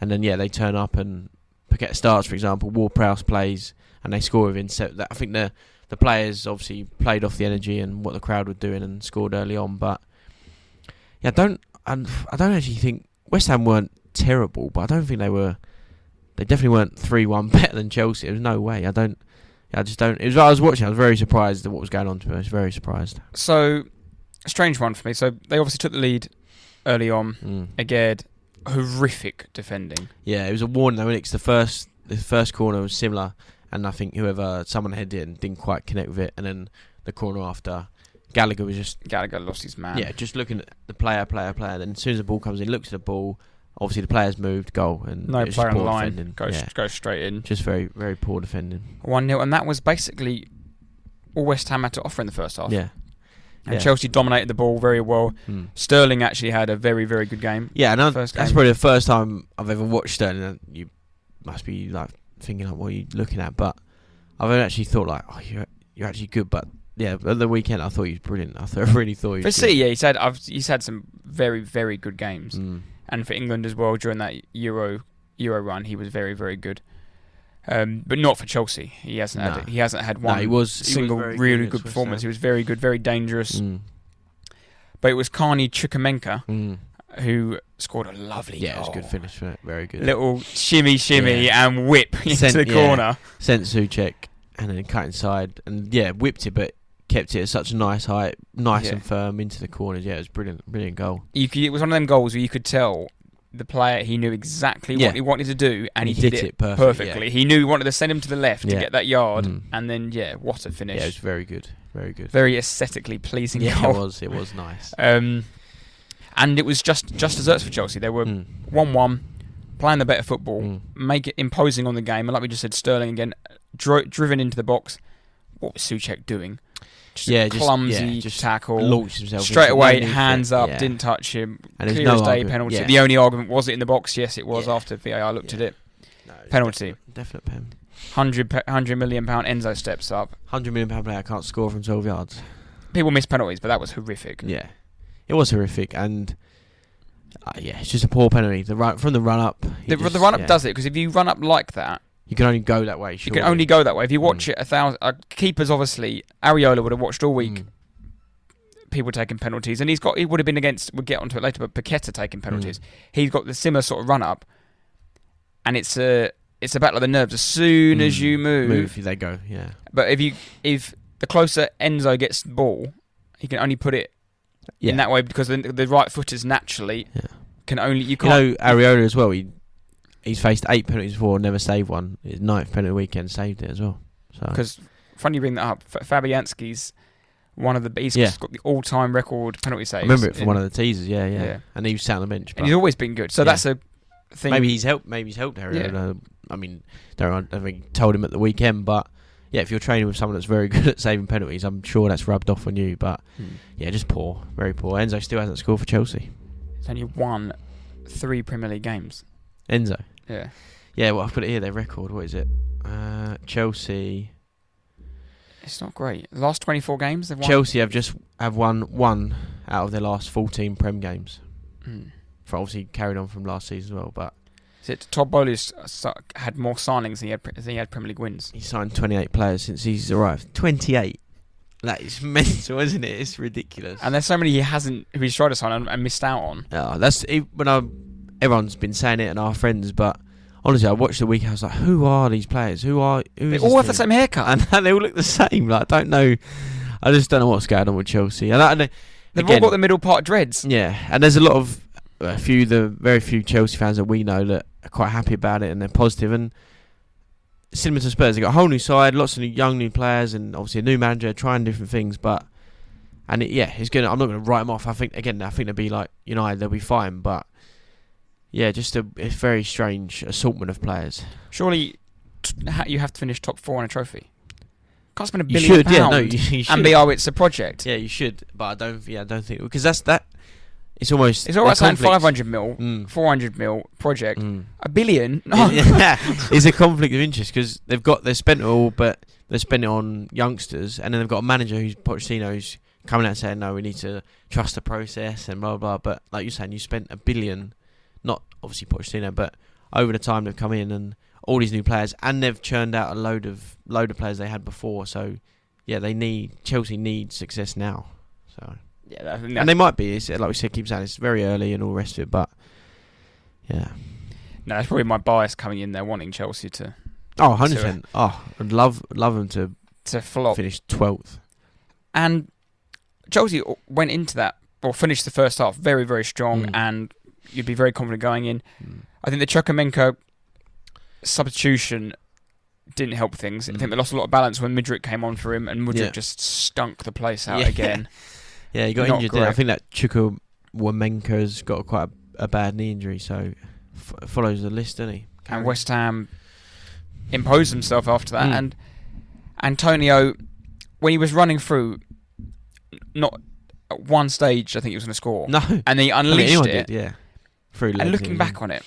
and then yeah, they turn up and Paqueta starts, for example, Ward Prowse plays and they score within. So I think the the players obviously played off the energy and what the crowd were doing and scored early on, but yeah, I don't and I don't actually think West Ham weren't terrible, but I don't think they were. They definitely weren't three one better than Chelsea. There's no way. I don't. I just don't. It was. I was watching. I was very surprised at what was going on. To me, I was very surprised. so strange one for me. So they obviously took the lead early on. Mm. Again, horrific defending. Yeah, it was a warning though. Because the first, the first corner was similar, and I think whoever someone headed it and didn't quite connect with it, and then the corner after, Gallagher was just Gallagher lost his man. yeah, just looking at the player, player, player. Then as soon as the ball comes in, looks at the ball. Obviously, the players moved, goal, and no player on the line defending. goes Yeah, goes straight in. just very, very poor defending. One 0 and that was basically all West Ham had to offer in the first half. Yeah, and yeah. Chelsea dominated the ball very well. Mm. Sterling actually had a very very good game. Yeah, and that's probably the first time I've ever watched Sterling. and You must be like thinking like, what are you looking at? But I've actually thought like, oh, you're you're actually good. But yeah, at the weekend I thought he was brilliant. I, thought, I really thought he For City, yeah, he's had I've, he's had some very very good games. Mm. and for England as well during that Euro Euro run, he was very very good. Um, but not for Chelsea. He hasn't No. had he hasn't had No, one he was he was single really against good performance. He was very good, very dangerous. Mm. But it was Carney Chukwuemeka Mm. Who scored a lovely Yeah, it was a good finish for it. Very good. Little shimmy shimmy Yeah. and whip into Sent- the yeah. corner. Sent Souček and then cut inside and yeah, whipped it, but kept it at such a nice height, nice Yeah. and firm into the corners. Yeah, it was brilliant, brilliant goal. You could, it was one of them goals where you could tell the player he knew exactly Yeah. what he wanted to do and, he, he did hit it, it perfect, perfectly. He knew he wanted to send him to the left to get that yard, Mm. and then yeah, what a finish! Yeah, it was very good, very good. Very aesthetically pleasing Yeah, goal. it was, it was nice. Um, and it was just just desserts for Chelsea. They were Mm. one one, playing the better football, Mm. make it imposing on the game, and like we just said, Sterling again, dro- driven into the box. What was Souček doing? Just Yeah, a just- clumsy yeah, just tackle. Launched himself Straight away, no need for hands up, Yeah. didn't touch him. And Clear no as day argument. penalty. Yeah. The only argument was it in the box? Yes, it was after VAR looked at it. No, Penalty. definite, definite pen. 100, 100 million pound Enzo steps up. Hundred million pound player can't score from twelve yards. People miss penalties, but that was horrific. Yeah, it was horrific, and uh, yeah, it's just a poor penalty. The run from the run up. The, just- the run up yeah. does it because if you run up like that, You can only go that way. you can only go that way. If you watch Mm. it a thousand, uh, keepers obviously, Areola would have watched all week. Mm. People taking penalties, and he's got. He would have been against. We'll get onto it later, but Paqueta taking Mm. penalties. He's got the similar sort of run up, and it's a it's a battle of the nerves. As soon as Mm. you move, move, they go. Yeah, but if you if the closer Enzo gets the ball, he can only put it yeah. in that way because the, the right footers naturally Yeah. can only you you can't. know, Areola as well. He he's faced eight penalties before, never saved one. His ninth penalty weekend saved it as well. So Because funny you bring that up. F- Fabianski's one of the he's Yeah. got the all-time record penalty I remember it from one of the teasers. Yeah, yeah, Yeah. And he was sat on the bench. and he's always been good. So Yeah. that's a thing. maybe he's helped. Maybe he's helped Areola. I mean, don't I think told him at the weekend, but. Yeah, if you're training with someone that's very good at saving penalties, I'm sure that's rubbed off on you. But Hmm. yeah, just poor, very poor. Enzo still hasn't scored for Chelsea. He's only won three Premier League games. Enzo. Yeah. Yeah, well, I've put it here. Their record. What is it? Uh, Chelsea. It's not great. The last 24 games they've won. Chelsea have just have won one out of their last 14 Prem games. Hmm. For obviously carried on from last season as well. But Is it Todd Boehly's had more signings than he had, than he had Premier League wins? he signed 28 players since he's arrived. 28. That is mental, isn't it? It's ridiculous. And there's so many he hasn't, who he's tried to sign and, and missed out on. Oh, that's when I. Everyone's been saying it and our friends, but honestly, I watched the week. I was like, "Who are these players? Who are? Who They is all this have the same haircut. and they all look the same. Like, I don't know. I just don't know what's going on with Chelsea. And, I, and They've again, all got the middle part dreads. Yeah, and there's a lot of a few, the very few Chelsea fans that we know that are quite happy about it and they're positive. And similar to Spurs, they got a whole new side, lots of new, young new players, and obviously a new manager trying different things. But and it, yeah, it's gonna. I'm not gonna write them off. I think again, I think they'll be like United, they'll be fine. But yeah, just a, a very strange assortment of players. Surely t- you have to finish top four on a trophy. Can't spend a You billion should, yeah, no, you, you and be oh it's a project. yeah, you should, but I don't. Yeah, I don't think because that's that. It's almost It's all right a saying 500 mil, Mm. 400 mil project. Mm. A billion? No. yeah, it's a conflict of interest because they've got they've spent it all, but they spent it on youngsters, and then they've got a manager who's Pochettino who's coming out and saying no, we need to trust the process and blah blah. But like you're saying, you spent a billion, not obviously Pochettino, but over the time they've come in and all these new players, and they've churned out a load of load of players they had before. So yeah, they need Chelsea need success now. So Yeah, I and they might be. It's, like we said, keep saying it's very early and all the rest of it, but yeah. no, that's probably my bias coming in there wanting Chelsea to, Oh, 100 percent. Oh, I'd love love them to to flop. finish twelfth. And Chelsea went into that, or finished the first half very, very strong, Mm. and you'd be very confident going in. I think the Chukwuemeka substitution didn't help things. I Mm. think they lost a lot of balance when Mudryk came on for him, and Mudryk Yeah. just stunk the place out Yeah. again. Yeah, he got Not injured. There. I great. think that Chukwuemeka's got quite a, a bad knee injury, so f- follows the list, doesn't he? and West Ham imposed himself after that. Mm. And Antonio, when he was running through, not at one stage, I think he was going to score, No, and then he mean, unleashed anyone it. did, yeah. Through And looking back on it,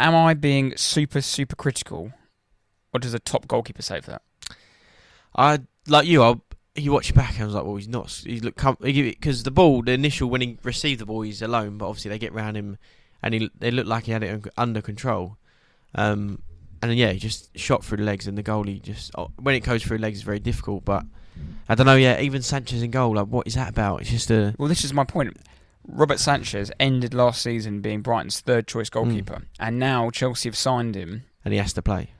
am I being super, super critical, or does a top goalkeeper save that? I like you. I you watch it back and I was like, well, he's not. He's look because the ball, the initial when he received the ball, he's alone. But obviously they get round him, and he they look like he had it under control. Um, and then yeah, he just shot through the legs, and the goalie just oh, when it goes through legs, it's very difficult. But I don't know. Yeah, even Sanchez in goal, like what is that about? It's just a Well, this is my point. Robert Sanchez ended last season being Brighton's third choice goalkeeper, and now Chelsea have signed him and he has to play.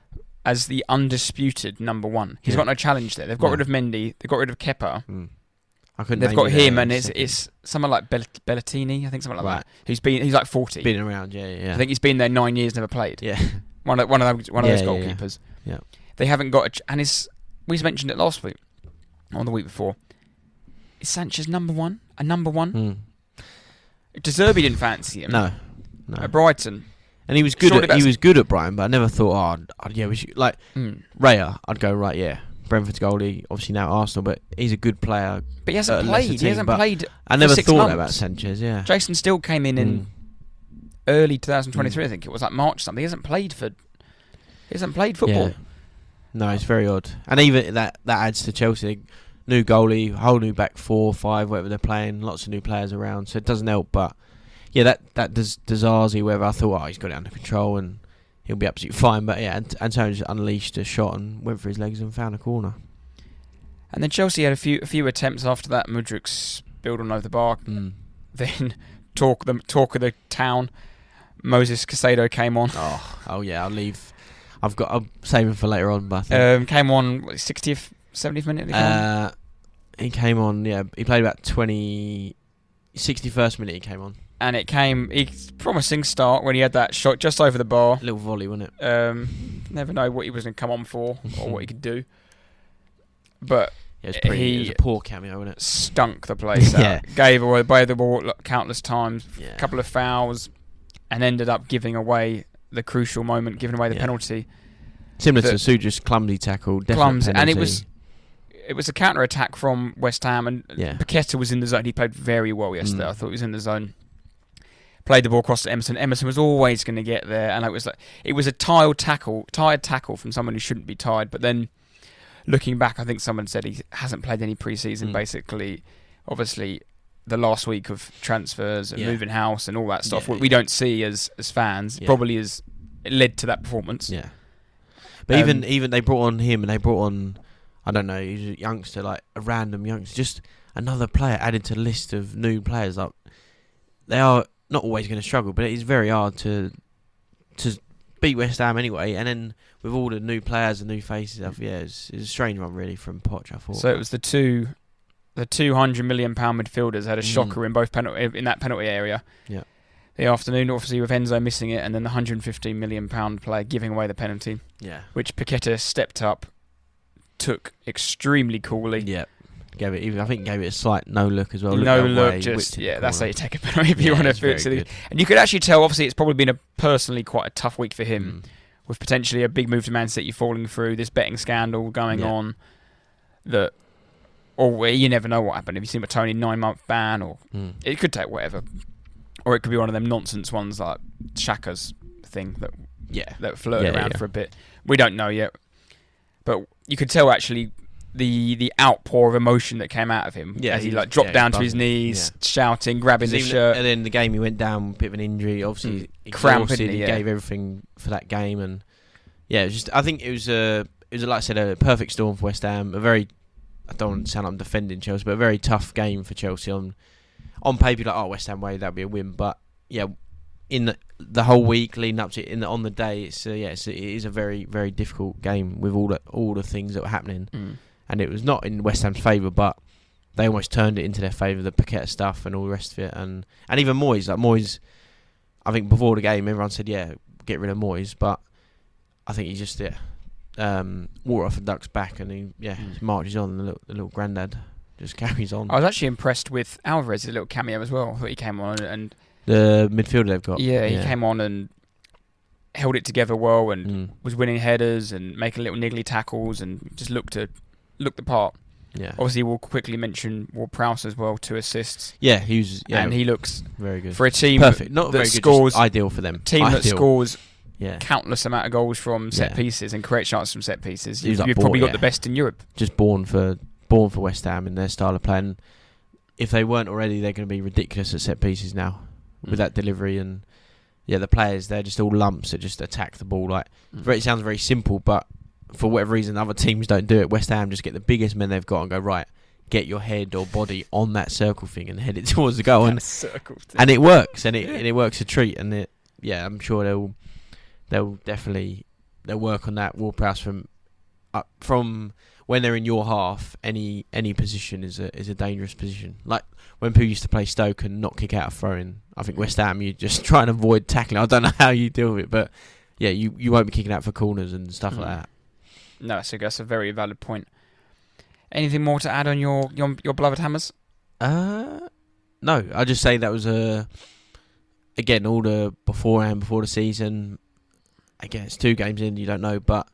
As the undisputed number one. He's Yeah. got no challenge there. They've got No. rid of Mendy, they've got rid of Kepa, Mm. I couldn't. they've got him, and it's second. it's someone like Bell- Bellatini, I think something like Right. that. Who's been he's like forty. been around. Yeah, yeah. I think he's been there nine years, never played. yeah. One of one of those, one of Yeah, those yeah, yeah. goalkeepers. Yeah. They haven't got a ch- and is we mentioned it last week, or the week before. Is Sanchez number one? A number one? Mm. De Zerbi didn't fancy him. No, no. At Brighton. And he was good. At, he was good at Brighton, but I never thought, oh, I'd- yeah, we should like Mm. Raya. I'd go right, yeah. Brentford's goalie, obviously now Arsenal, but he's a good player. But he hasn't played. He hasn't played. I never thought months. about Sanchez. Yeah, Jason Steele came in in Mm. early 2023. Mm. I think it was like March something. He hasn't played for. He hasn't played football. Yeah. No, it's very odd, and even that that adds to Chelsea. New goalie, whole new back four, five, whatever they're playing. Lots of new players around, so it doesn't help. But yeah, that that does Dazarzi, whether I thought, oh, he's got it under control and he'll be absolutely fine. But yeah, Ant- Antonio just unleashed a shot and went for his legs and found a corner. And then Chelsea had a few a few attempts after that. Mudryk spilled on over the bar. Mm. Then talk the talk of the town. Moses Caicedo came on. Oh, oh yeah, I'll leave. I've got. I'm saving for later on, but I think, Um, came on what, 60th, 70th minute. He came on? uh, he came on. Yeah, he played about 20, 61st minute. He came on. And it came. He promising start when he had that shot just over the bar. little volley, wasn't it? Um, never know what he was going to come on for or what he could do. But Yeah, it was pretty. it was a poor cameo, wasn't it? stunk the place out. Gave away the ball countless times. Yeah. A couple of fouls, and ended up giving away the crucial moment, giving away the Yeah. penalty. Similar the- to Suja's clumsy tackle. Clumsy, and it was it was a counter attack from West Ham, and Yeah. Paqueta was in the zone. He played very well yesterday. Mm. I thought he was in the zone. Played the ball across to Emerson. Emerson was always going to get there, and it was like it was a tiled tackle, tired tackle from someone who shouldn't be tired. But then, looking back, I think someone said he hasn't played any preseason. Mm. Basically, obviously, the last week of transfers and Yeah. moving house and all that stuff, Yeah, what we don't see as as fans, Yeah. probably is it led to that performance. Yeah. But Um, even even they brought on him and they brought on I don't know, he's a youngster, like a random youngster, just another player added to the list of new players. Like they are not always going to struggle, but it is very hard to to beat West Ham anyway. And then with all the new players and new faces, I've- yeah, it's, it's a strange one really from Poch. I thought. So it was the two, the two hundred million pound midfielders had a Mm. shocker in both penalty in that penalty area. Yeah. The afternoon, obviously, with Enzo missing it, and then the 115 million pound player giving away the penalty, yeah, which Paqueta stepped up, took extremely coolly, yeah, gave it. Even, I think gave it a slight no look as well. No look, way, just yeah, that's how you take a penalty if you Yeah, want to fix it. And you could actually tell, obviously, it's probably been a personally quite a tough week for him, Mm. with potentially a big move to Man City falling through, this betting scandal going Yeah. on. That, or you never know what happened. Have you seen a Toney nine month ban, or Mm. it could take whatever, or it could be one of them nonsense ones like Shaka's thing that Yeah, that flirted Yeah, around for a bit. We don't know yet, but you could tell actually the the outpour of emotion that came out of him Yeah, as he he like dropped yeah, down to his knees, yeah. shouting, grabbing the shirt. And then the game he went down, with a bit of an injury. Obviously, Mm. Cramp, exhausted. he? Yeah. gave everything for that game, and yeah, it was just. I think it was a. It was like I said, a perfect storm for West Ham. A very. I don't want to sound like I'm defending Chelsea, but a very tough game for Chelsea. On on paper, like oh West Ham way that'd be a win, but yeah, in the, the whole week leading up to it, in the, on the day, it's uh, yeah, it's, it is a very very difficult game with all the all the things that were happening Mm. And it was not in West Ham's favour, but they almost turned it into their favour, the Paqueta stuff and all the rest of it, and and even Moyes, like Moyes, I think before the game everyone said yeah, get rid of Moyes, but I think he just yeah, um, water off the duck's back, and he yeah Mm. marches on. The little, the little granddad just carries on. I was actually impressed with Alvarez's little cameo as well. I thought he came on and The midfielder they've got, yeah, he came on and held it together well and Mm, was winning headers and making little niggly tackles and just looked to look the part. yeah, Obviously, we'll quickly mention Ward Prowse as well, two assists, yeah, he was yeah, and he looks very good, for a team perfect, not that very good, scores ideal for them, team that scores yeah, countless amount of goals from set Yeah. pieces and create chances from set pieces. You, was like you've probably got the best in Europe. just born for born for West Ham in their style of playing. If they weren't already, they're going to be ridiculous at set pieces now Mm. with that delivery and yeah, the players they're just all lumps that just attack the ball. Like Mm. it sounds very simple, but for whatever reason, other teams don't do it. West Ham just get the biggest men they've got and go right, get your head or body on that circle thing and head it towards the goal, and and it works, and it and it works a treat, and it yeah, I'm sure they'll they'll definitely they'll work on that. Ward Prowse from uh, from when they're in your half, any any position is a is a dangerous position. Like when people used to play Stoke and not kick out a throw in. I think West Ham you just try and avoid tackling. I don't know how you deal with it, but yeah, you, you won't be kicking out for corners and stuff Mm. like that. No, so that's a very valid point. Anything more to add on your your, your beloved Hammers? Uh, no, I just say that was a again all the beforehand before the season. Again, it's two games in, you don't know, but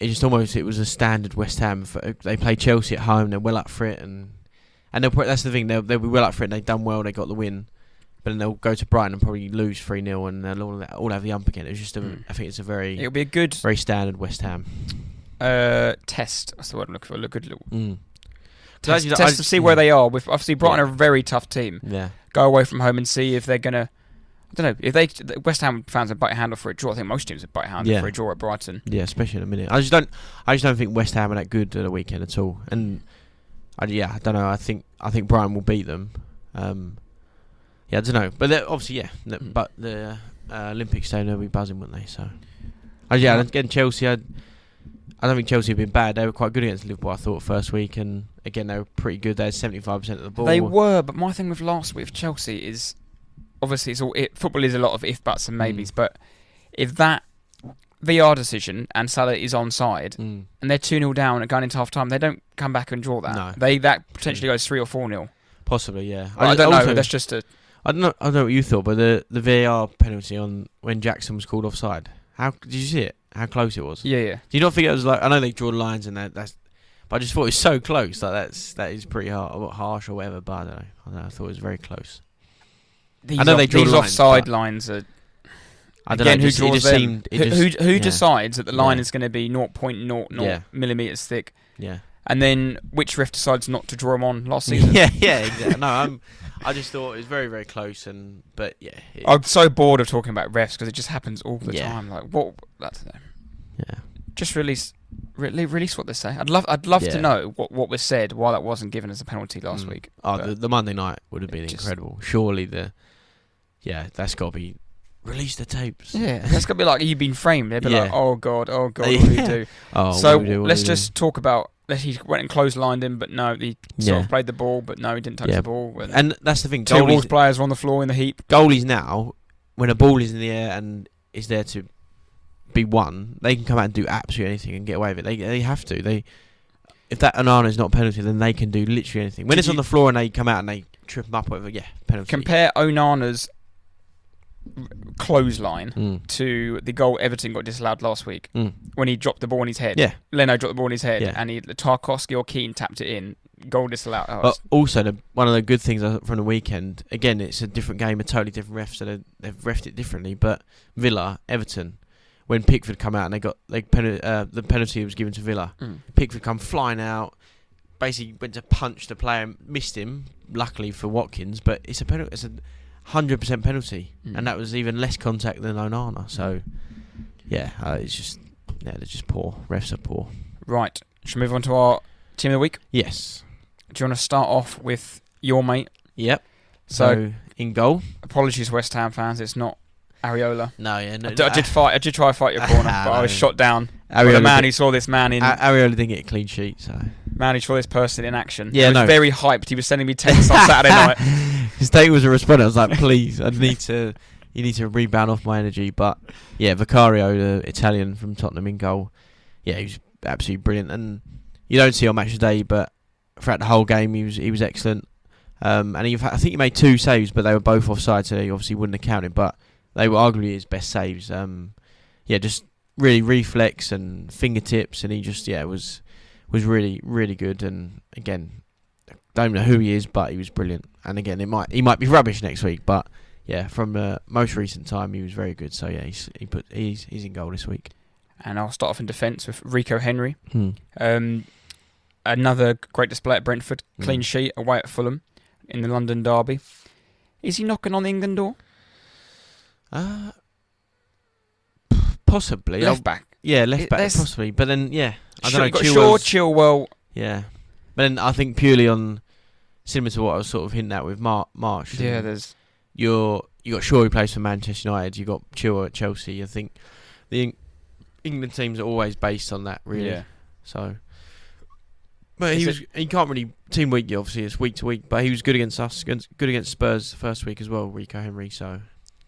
it just almost it was a standard West Ham. For, they play Chelsea at home, they're well up for it, and and they'll, that's the thing they'll they'll be well up for it. and They've done well, they got the win, but then they'll go to Brighton and probably lose three 0 and they'll all, all have the ump again. It's just a, Mm. I think it's a very It'll be a good very standard West Ham. uh, test. That's the word I'm looking for. A good little Mm. test, test I- to see where they are. With obviously Brighton Yeah. are a very tough team. Yeah, Go away from home and see if they're gonna. I don't know if they West Ham fans would bite a handle for a draw. I think most teams would bite a handle Yeah. for a draw at Brighton. Yeah, especially in a minute. I just don't. I just don't think West Ham are that good at the weekend at all. And I, yeah, I don't know. I think I think Brighton will beat them. Um, yeah, I don't know. But obviously, yeah. no- Mm. But the uh, Olympic Stadium they'll be buzzing, wouldn't they? So, uh, yeah. Again, Chelsea. I, I don't think Chelsea have been bad. They were quite good against Liverpool. I thought first week, and again they were pretty good. They had seventy five percent of the ball. They were, but my thing with last week with Chelsea is obviously it's all it, football is a lot of if buts and maybes. Mm. But if that VR decision and Salah is onside Mm. and they're two 0 down and going into half time, they don't come back and draw that. No. They that potentially goes three or four 0 Possibly, yeah. I, just- don't know. That's just a I don't know. I don't know what you thought, but the the VAR penalty on when Jackson was called offside. How did you see it? How close it was? yeah yeah. Do you not think it was like I know they draw lines and that that's, but I just thought it was so close. Like that's that is pretty hard, or harsh or whatever. But I don't know. I, don't know, I thought it was very close. These, I know off, they draw these lines, offside lines are I don't again know. who just, draws them? seemed. Who just, who, who yeah. decides that the line Yeah. is going to be 0.00 Yeah. millimeters thick, Yeah. and then which ref decides not to draw them on last season? yeah. Yeah. Exactly. No, I'm. I just thought it was very very close and but yeah. It, I'm so bored of talking about refs because it just happens all the Yeah. time. Like what? That's yeah. just release re- release what they say. I'd love I'd love to know what, what was said why that wasn't given as a penalty last Mm. week. Oh, the, the Monday night would have been Just- incredible. Surely the. Yeah, that's got to be. Release the tapes. yeah, that's gonna be like you've been framed. They'd be like, oh god, oh god, what do we do? Oh, so do let's do? just talk about. He went and clotheslined him, but no, he sort Yeah. of played the ball, but no, he didn't touch Yeah. the ball. And, And that's the thing. two Goalies, Wolves players were on the floor in the heap. goalies now, when a ball is in the air and is there to be won, they can come out and do absolutely anything and get away with it. They they have to. They if that Onana is not a penalty, then they can do literally anything. When Did it's on the floor and they come out and they trip him up, whatever, yeah, penalty. Compare Onana's clothesline Mm. to the goal Everton got disallowed last week Mm. when he dropped the ball on his head. Yeah. Leno dropped the ball on his head, Yeah. and he Tarkowski or Keane tapped it in. Goal disallowed. Oh, But also, the, one of the good things uh, from the weekend, again, it's a different game, a totally different ref, so they, they've refed it differently. But Villa, Everton, when Pickford come out and they got they pen, uh, the penalty was given to Villa, Mm. Pickford come flying out, basically went to punch the player, missed him. Luckily for Watkins, but it's a penalty. It's a hundred percent penalty, Mm. and that was even less contact than Onana. So, yeah, uh, it's just yeah, they're just poor. Refs are poor. Right. Should we move on to our team of the week? Yes. Do you want to start off with your mate? Yep. So, So, in goal. apologies, West Ham fans. It's not Areola. No, yeah, no. I, d- I did fight. I did try to fight your corner, but I was shot down by the man who saw this man in. A- Areola didn't get a clean sheet, so man who saw this person in action. Yeah, he was no. very hyped. He was sending me texts on Saturday night. His take was a response. I was like, please, I need to. You need to rebound off my energy. But yeah, Vicario, the Italian from Tottenham in goal. Yeah, he was absolutely brilliant, and you don't see on match day, but throughout the whole game, he was he was excellent. Um, and he, I think he made two saves, but they were both offside, so he obviously wouldn't have counted. But they were arguably his best saves. Um, yeah, just really reflex and fingertips, and he just yeah was was really really good. And again, don't know who he is, but he was brilliant. And again, it might he might be rubbish next week, but yeah, from the most recent time, he was very good. So yeah, he's he put he's he's in goal this week. And I'll start off in defence with Rico Henry. Hmm. Um, another great display at Brentford. Clean Mm. sheet away at Fulham in the London derby. Is he knocking on the England door? Uh, possibly. Left back. yeah, left It- back possibly. But then yeah, I don't know. Chilwell's- Shaw, Chilwell. Yeah, but then I think purely on similar to what I was sort of hinting at with Mar- March. Yeah, there's you're you got Shaw who plays for Manchester United. You got Chilwell at Chelsea. I think the Eng- England teams are always based on that really. yeah. So, but he was he can't really team week. Obviously, it's week to week. But he was good against us. Good good against Spurs the first week as well. Rico Henry. So,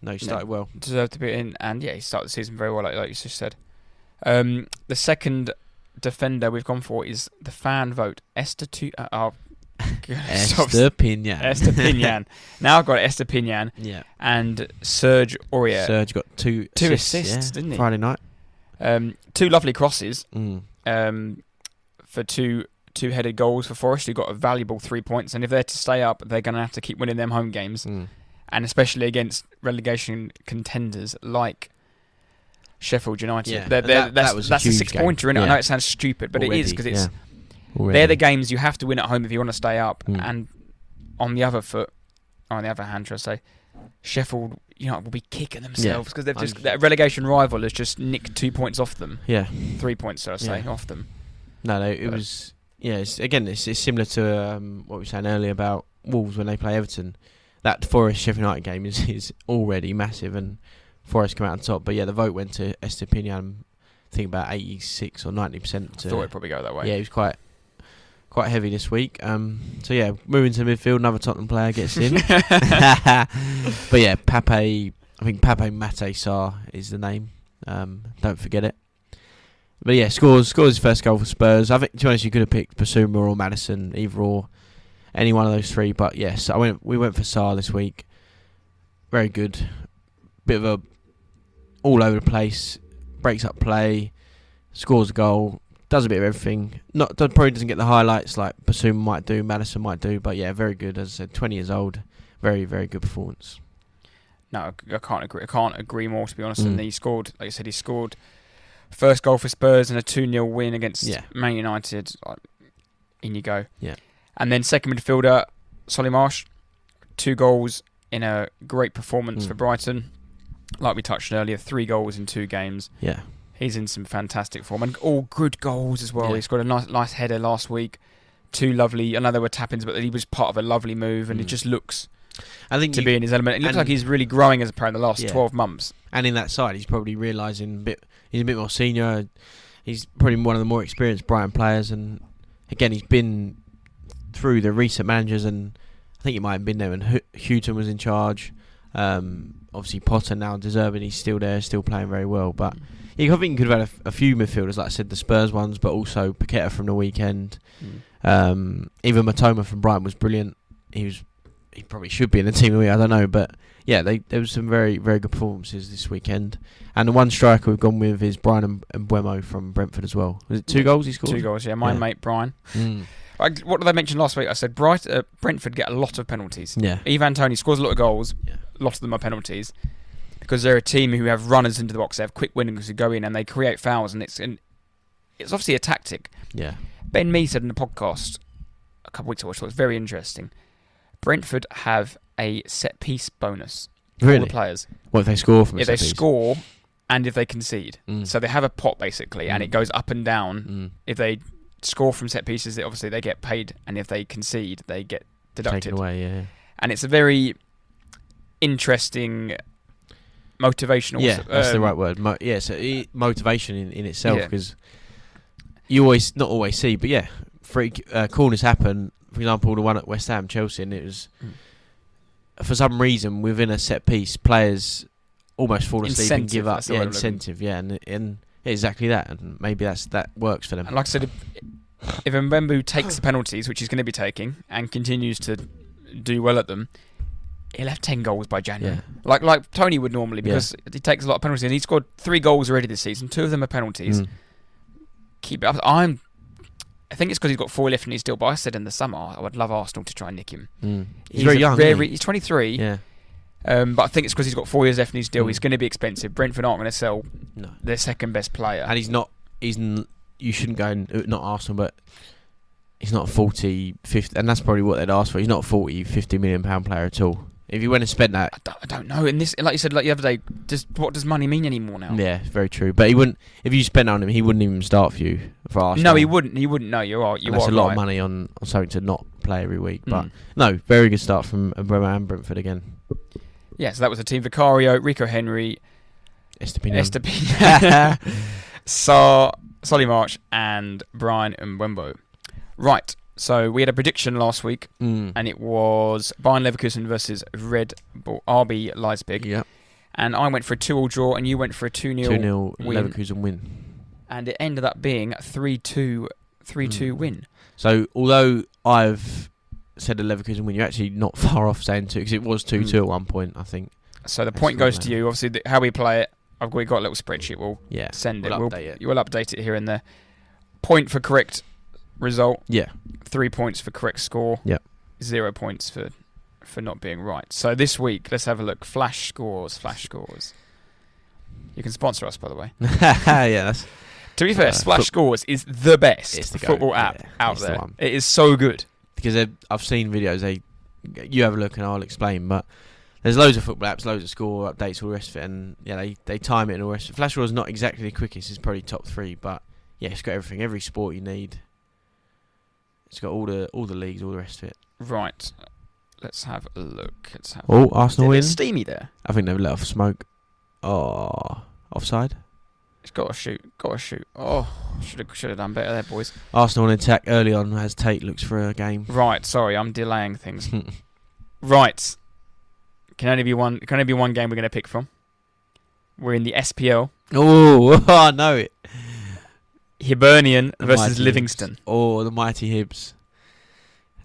no, he started well. deserved to be in, and yeah, he started the season very well, like, like you just said. Um, the second defender we've gone for is the fan vote, Esther Tu- uh, oh, Esther Pina. Esther Pinian. now I've got Esther Pinian yeah. and Serge Aurier. Serge got two Two assists, assists, yeah, didn't he? Friday night. Um, two lovely crosses Mm. um, for two two headed goals for Forest, who got a valuable three points. And if they're to stay up, they're going to have to keep winning them home games, Mm. and especially against relegation contenders like Sheffield United. Yeah, They're- they're- that- that's that was a that's a huge six game. pointer in it. I know it sounds stupid, but it is because it's yeah. They're the games you have to win at home if you want to stay up. Mm. And on the other foot, on the other hand, should I say, Sheffield United will be kicking themselves because they've just 100. that relegation rival has just nicked two points off them, Yeah. three points, should I say, Yeah. off them. No, no, it But- was. Yeah, it's, again, it's, it's similar to um, what we were saying earlier about Wolves when they play Everton. That Forest Sheffield United game is, is already massive, and Forest come out on top. But yeah, the vote went to Estepinian. I think about eighty six or ninety percent. Thought it'd probably go that way. Yeah, he was quite quite heavy this week. Um, so yeah, moving to midfield, another Tottenham player gets in. but yeah, Pape. I think Pape Matar Sarr is the name. Um, don't forget it. But yeah, scores scores his first goal for Spurs. I think to be honest, you could have picked Bissouma or Maddison, either or, any one of those three. But yes, I went. We went for Sarr this week. Very good. Bit of a all over the place. Breaks up play, scores a goal, does a bit of everything. Not does- probably doesn't get the highlights like Bissouma might do, Maddison might do, but yeah, very good. As I said, twenty years old, very very good performance. No, I can't agree. I can't agree more. To be honest, and Mm. he scored. Like I said, he scored first goal for Spurs and a two 0 win against Yeah. Man United. Like, in you go. Yeah. And then second midfielder, Solly March, two goals in a great performance Mm. for Brighton. Like we touched earlier, three goals in two games. Yeah, He's in some fantastic form and all good goals as well. Yeah. He's got a nice, nice header last week. Two lovely. I know there were tap-ins, but he was part of a lovely move, and it Mm. just looks I think to you- be in his element. It looks like he's really growing as a player in the last Yeah. twelve months. and in that side, he's probably realising a bit. He's a bit more senior. He's probably one of the more experienced Brighton players, and again, he's been through the recent managers, and I think he might have been there when Hu- Hughton was in charge. Um, obviously, Potter now deserving, he's still there, still playing very well. But I think you could have had a, a few midfielders, like I said, the Spurs ones, but also Paqueta from the weekend. Um, even Mitoma from Brighton was brilliant. He was, he probably should be in the team of the week. I don't know, but yeah, they, there was some very very good performances this weekend. And the one striker we've gone with is Brian and, Mbeumo from Brentford as well. Was it two goals he scored? Two goals, yeah. My Yeah. mate Brian. Mm. I, what did I mention last week? I said Bright, uh, Brentford get a lot of penalties. Yeah. Ivan Toney scores a lot of goals. Yeah. A lot of them are penalties because they're a team who have runners into the box. They have quick winners who go in and they create fouls, and it's and it's obviously a tactic. Yeah. Ben Mee said in the podcast a couple weeks ago, which I thought was very interesting. Brentford have a set piece bonus. for All the players. What if they score from If they piece? score and if they concede. Mm. So they have a pot basically, and Mm. it goes up and down. Mm. If they score from set pieces, they- obviously they get paid, and if they concede, they get deducted. Taken away, yeah. And it's a very interesting motivational. Yeah, that's the um, right word. Mo- yeah, so i motivation in, in itself Yeah. because you always not always see, but yeah, free uh, corners happen. For example, the one at West Ham, Chelsea, and it was Mm. for some reason within a set piece, players almost fall asleep and give up. Yeah, word I'm looking- incentive. Yeah, and and exactly that, and maybe that's that works for them. And like I said, if, if Mbeumo takes the penalties, which he's going to be taking, and continues to do well at them, he'll have ten goals by January. Yeah. Like like Toney would normally, Yeah. because he takes a lot of penalties, and he scored three goals already this season. Two of them are penalties. Mm. Keep it up. I'm. I think it's because he's got four left in his deal. But I said in the summer, I would love Arsenal to try and nick him. Mm. He's, very young. Very, he? he's 23. Yeah. Um, but I think it's because he's got four years left in his deal. Mm. He's going to be expensive. Brentford aren't going to sell No. their second best player. and he's not. He's n- you shouldn't go and uh, not Arsenal, but he's not a 40, 50, and that's probably what they'd ask for. He's not a 40, 50 million pound player at all. If you went and spent that, I don't, I don't know. And this, like you said, like the other day, does what does money mean anymore now? yeah, very true. But he wouldn't. If you spent on him, he wouldn't even start for you for Arsenal. No, he wouldn't. He wouldn't. No, you are. You And that's are a lot right. of money on, on something to not play every week. But Mm. no, very good start from Abraham and Brentford again. Yeah, so that was the team: Vicario, Rico Henry, Estepinian. Estepina, Sarr, Solly March, and Brian Mbeumo. Right. So we had a prediction last week, Mm. and it was Bayern Leverkusen versus Red Bull RB Leipzig, Yeah, and I went for a two-all draw, and you went for a two-nil, two 0 win. Leverkusen win. and it ended up being a three-two, three-two Mm. win. So although I've said a Leverkusen win, you're actually not far off saying two because it was two two Mm. at one point. I think. So the point goes to you. Obviously, the, how we play it. I've got, we got a little spreadsheet. We'll Yeah. send We'll it. We'll, update it. You will update it here and there. Point for correct result. Yeah. Three points for correct score. Yep. Zero points for for not being right. So this week, let's have a look. Flash scores. Flash scores. You can sponsor us, by the way. yeah, that's To be fair, Uh, Splash Scores is the best the football app yeah, out it's the there. It is so good. because I've seen videos. They you have a look and I'll explain. But there's loads of football apps, loads of score updates, all the rest of it, and yeah, they they time it and all the rest. Flash is not exactly the quickest. It's probably top three, but yeah, it's got everything, every sport you need. It's got all the all the leagues, all the rest of it. Right. Let's have a look. Let's have. Oh, a Arsenal win. a steamy there. I think they've let off smoke. Oh, offside. It's got to shoot. Got to shoot. Oh, should have should have done better there, boys. Arsenal on attack early on as Tate looks for a game. Right. Sorry, I'm delaying things. Right. Can only be one. Can only be one game we're going to pick from. We're in the SPL. oh, I know it. Hibernian The versus mighty Livingston. Hibs. Oh, the mighty Hibs.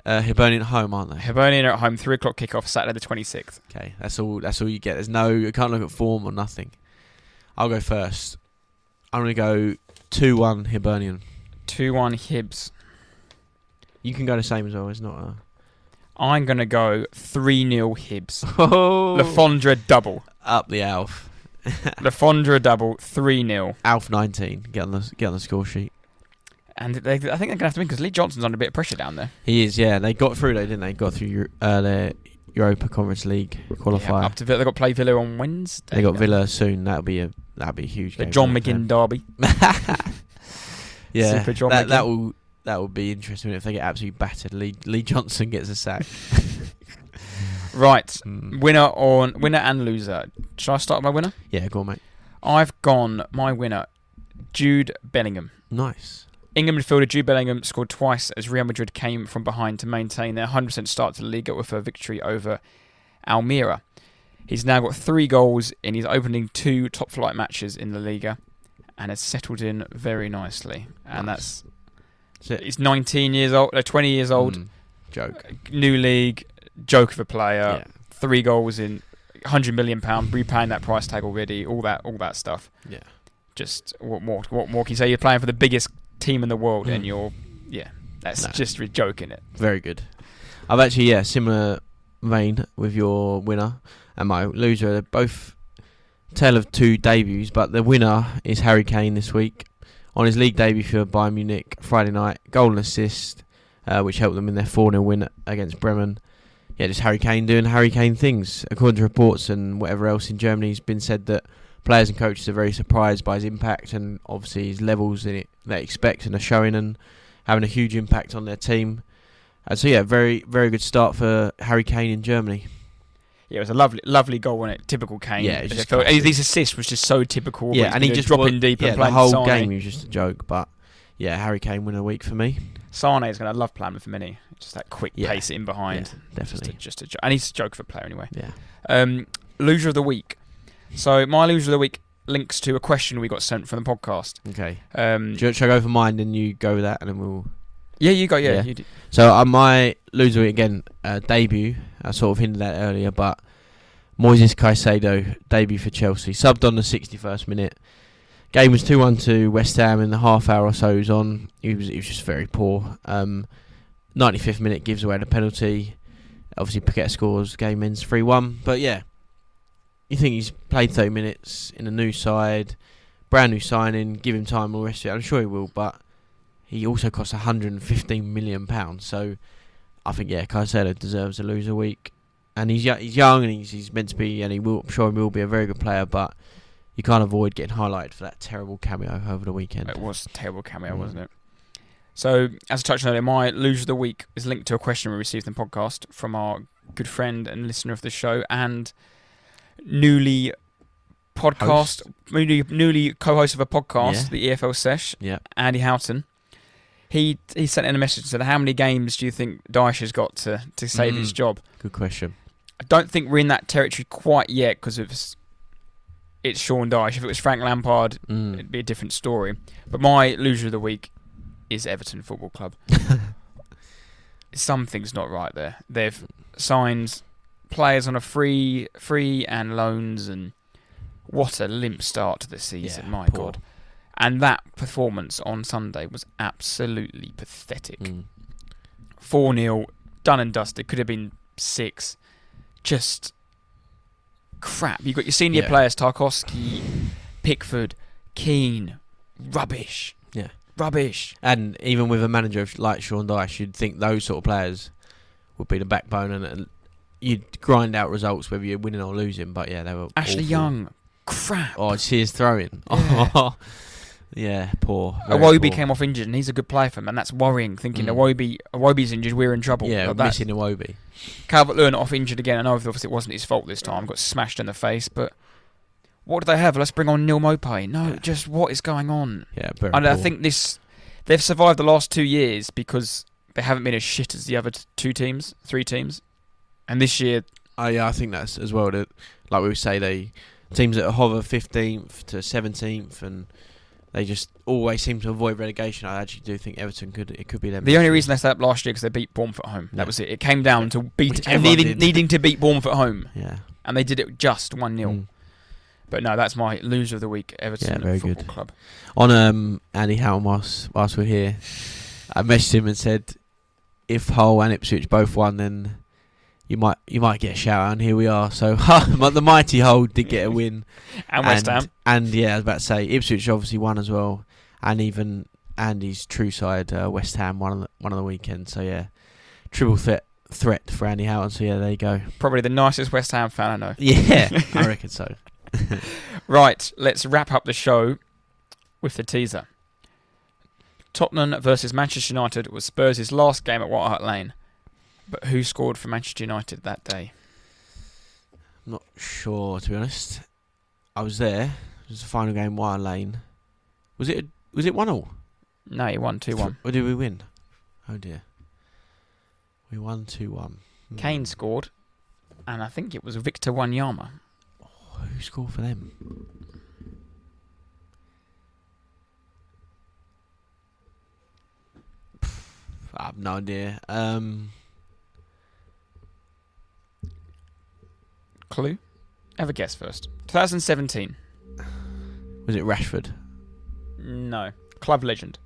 Uh, Hibernian at home, aren't they? Hibernian are at home. Three o'clock kickoff. Saturday the twenty sixth. Okay, that's all. That's all you get. There's no. You can't look at form or nothing. I'll go first. I'm gonna go two one Hibernian. Two one Hibs. You can go the same as well. It's not a. I'm going to go three 0 Hibs. Oh, Lafondra double. up the Alf. Lafondra double. Three 0 Alf 19. Get on the get on the score sheet. And they, I think they're going to have to win because Lee Johnson's under a bit of pressure down there. He is. Yeah, they got through though, didn't they? Got through uh, their Europa Conference League Yeah, qualifier. up to Villa. They've got to play Villa on Wednesday. they got Villa soon. That'll be a that'll be a huge. The game John for them. McGinn derby. yeah, Super John that, that will that will be interesting if they get absolutely battered. Lee Lee Johnson gets a sack. Right. Mm. Winner on winner and loser. Shall I start with my winner? Yeah, go on, mate. I've gone my winner, Jude Bellingham. Nice. England midfielder Jude Bellingham scored twice as Real Madrid came from behind to maintain their 100% start to the Liga with a victory over Almería. He's now got three goals in his opening two top flight matches in the Liga, and has settled in very nicely. And Nice. that's That's it. he's 19 years old, uh, 20 years old, Mm. Joke. new league, joke of a player, yeah. three goals in 100 million pound, repaying that price tag already, all that, all that stuff. Yeah. Just what more? What more can you say? You're playing for the biggest team in the world, and Mm. you're, yeah, that's No. just a joke in it. Very good. I've actually yeah similar vein with your winner and my loser. They're both tale of two debuts, but the winner is Harry Kane this week on his league debut for Bayern Munich Friday night. Goal and assist, uh, which helped them in their four 0 win against Bremen. Yeah, just Harry Kane doing Harry Kane things. According to reports and whatever else in Germany, has been said that players and coaches are very surprised by his impact and obviously his levels in it they expect and are showing and having a huge impact on their team. Uh, so yeah, very very good start for Harry Kane in Germany. Yeah, it was a lovely, lovely goal, wasn't it? Typical Kane. Yeah, just felt- assists was just so typical. yeah, and he just dropping wa- deep yeah, and the whole game he was just a joke, but yeah, Harry Kane win a week for me. Sane is going to love playing with him. Just that quick Yeah. pace in behind. Yeah, Just a, definitely. just a, jo- and he's a joke for a player anyway. Yeah. Um, loser of the week. So my loser of the week links to a question we got sent from the podcast. Okay. Um, Should, should I go for mine and you go with that, and then we'll. yeah, you go. Yeah, Yeah. you. So uh, my loser week again uh, debut. I sort of hinted at earlier, but Moises Caicedo debut for Chelsea, subbed on the 61st minute. Game was two one to West Ham in the half hour or so he was on. He was he was just very poor. Um, 95th minute gives away the penalty. Obviously Paqueta scores. Game ends three one. But yeah, you think he's played 30 minutes in a new side, brand new signing. Give him time, all the rest of it. I'm sure he will, but he also costs 115 million pounds. So I think yeah, Caicedo deserves a loser week, and he's he's young and he's he's meant to be, and he will. I'm sure he will be a very good player, but you can't avoid getting highlighted for that terrible cameo over the weekend. It was a terrible cameo, Mm. wasn't it? So, as I touched on earlier, my loser of the week is linked to a question we received in the podcast from our good friend and listener of the show and newly podcast, Host. newly, newly co-host of a podcast, Yeah. the EFL Sesh, Yeah, Andy Houghton. He he sent in a message and said, "How many games do you think Dyche has got to to save his Mm. job?" good question. I don't think we're in that territory quite yet because it's it's Sean Dyche. If it was Frank Lampard, Mm. it'd be a different story. But my loser of the week is Everton Football Club. Something's not right there. They've signed players on a free, free and loans, and what a limp start to the season. Yeah, my poor. God! And that performance on Sunday was absolutely pathetic. Mm. Four 0 done and dusted. Could have been six. Just crap. You've got your senior Yeah. players: Tarkowski, Pickford, Keane. Rubbish. Yeah. Rubbish. And even with a manager like Sean Dyche, you'd think those sort of players would be the backbone, and, and you'd grind out results whether you're winning or losing. But yeah, they were Ashley awful. Young. Crap. Oh, I see his throwing. Yeah. Yeah, poor. Iwobi poor. came off injured, and he's a good player for him, and that's worrying. Thinking Mm. Iwobi, Iwobi's injured, we're in trouble. Yeah, Like missing Iwobi. Calvert Lewin off injured again. I know obviously it wasn't his fault this time. Got smashed in the face, but what do they have? Let's bring on Neal Maupay. No, Yeah. just what is going on? Yeah, And I think this they've survived the last two years because they haven't been as shit as the other two teams, three teams. And this year, Oh yeah, I think that's as well. That like we say, they teams that hover fifteenth to seventeenth, and they just always seem to avoid relegation. I actually do think Everton could it could be them. the only reason they stayed up last year because they beat Bournemouth at home. Yeah. That was it. It came down Yeah. to beat and needing, needing to beat Bournemouth at home, Yeah, and they did it just one 0 Mm. But no, that's my loser of the week. Everton Yeah, very Football good. Club. on um Andy Houghton whilst whilst we're here, I messaged him and said, if Hull and Ipswich both won, then you might you might get a shout out. And here we are. So the mighty Hull did get a win. And West Ham. And yeah, I was about to say Ipswich obviously won as well, and even Andy's true side uh, West Ham won on the, one of the weekend. So yeah, triple threat threat for Andy Houghton. So yeah, there you go. Probably the nicest West Ham fan I know. Yeah, I reckon so. Right, let's wrap up the show with the teaser. Tottenham versus Manchester United was Spurs' last game at White Hart Lane. But who scored for Manchester United that day? I'm not sure, to be honest. I was there. It was the final game, Wire Lane. Was it? Was it one all? No, it won two one. Or did we win? Oh dear. We won two one. Hmm. Kane scored, and I think it was Victor Wanyama. Oh, who scored for them? I have no idea. Um, Clue? Have a guess first. 2017. was it Rashford? No. Club legend.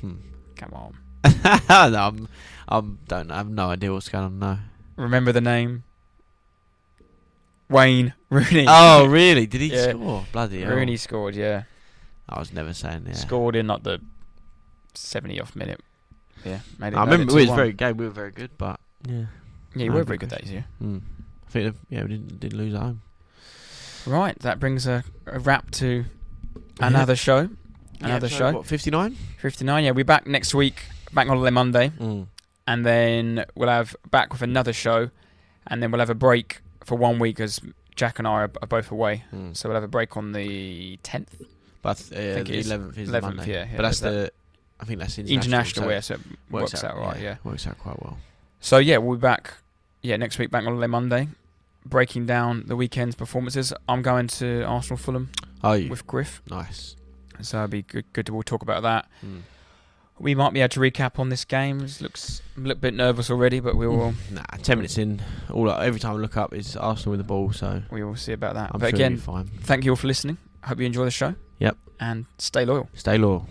Hmm. Come on. no, I'm, I'm don't I have no idea what's going on now. Remember the name? Wayne Rooney. Oh, really? Did he Yeah. score? Bloody hell. Rooney scored, yeah. I was never saying yeah. Scored in like the 70 off minute. Yeah, made it. I made it remember we was 2-1. very good. We were very good, but yeah. Yeah, you were very good question. days, yeah. Hmm. I think yeah we didn't didn't lose at home. Right, that brings a, a wrap to another show. Another so show. What fifty nine? 59. Yeah, we're back next week, back on holiday Monday, Mm. and then we'll have back with another show, and then we'll have a break for one week as Jack and I are, are both away. Mm. So we'll have a break on the 10th, But uh, think the it is. eleventh is 11th, the Monday. yeah, yeah, but that's that- the. I think that's international. international, so yeah, so it works, out, right, yeah. Works out quite well. So yeah, we'll be back. Yeah, next week back on holiday Monday, breaking down the weekend's performances. I'm going to Arsenal Fulham Oh, you with Griff, nice. so it'll be good. Good to we'll talk about that. Mm. We might be able to recap on this game. It looks a little bit nervous already, but we will Nah, ten minutes in, all I, every time I look up is Arsenal with the ball. So we will see about that. I'm but sure again, fine. thank you all for listening. Hope you enjoy the show. Yep. And stay loyal. Stay loyal.